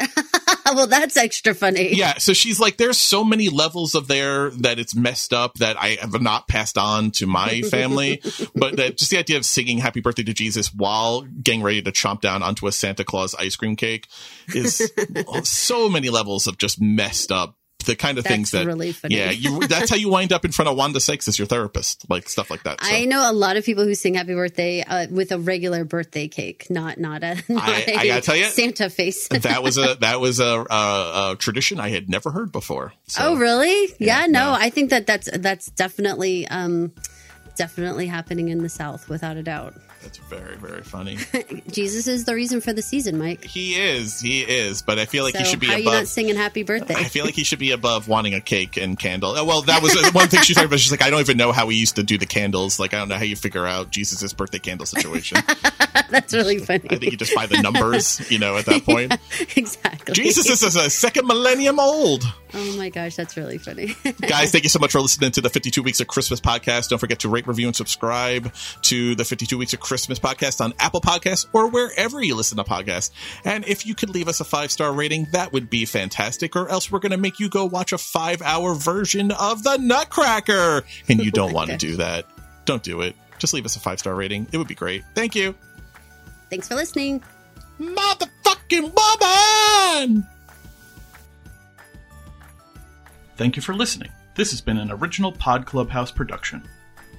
well, that's extra funny. Yeah. So she's like, there's so many levels of there that it's messed up that I have not passed on to my family. but that just the idea of singing happy birthday to Jesus while getting ready to chomp down onto a Santa Claus ice cream cake is so many levels of just messed up the kind of that's things that really funny. yeah you, that's how you wind up in front of wanda sykes as your therapist like stuff like that so. i know a lot of people who sing happy birthday uh, with a regular birthday cake not not a, not I, a I gotta tell you santa face. that was a that was a, a, a, tradition i had never heard before so, oh really? Yeah, yeah no, no, i think that that's that's definitely um definitely happening in the south without a doubt that's very, very funny. Jesus is the reason for the season, Mike. He is. He is. But I feel like so he should be how above. You not singing happy birthday? I feel like he should be above wanting a cake and candle. Oh, well, that was uh, one thing she talked about. She's like, I don't even know how we used to do the candles. Like, I don't know how you figure out Jesus' birthday candle situation. That's really funny. I think you just buy the numbers, you know, at that point. exactly. Jesus is a second millennium old. Oh my gosh, that's really funny. Guys, thank you so much for listening to the 52 Weeks of Christmas podcast. Don't forget to rate, review, and subscribe to the 52 Weeks of Christmas podcast on Apple Podcasts or wherever you listen to podcasts. And if you could leave us a five star rating, that would be fantastic, or else we're going to make you go watch a five hour version of the Nutcracker. And you oh don't want to do that. Don't do it. Just leave us a five star rating. It would be great. Thank you. Thanks for listening. Motherfucking woman! Thank you for listening. This has been an original Pod Clubhouse production.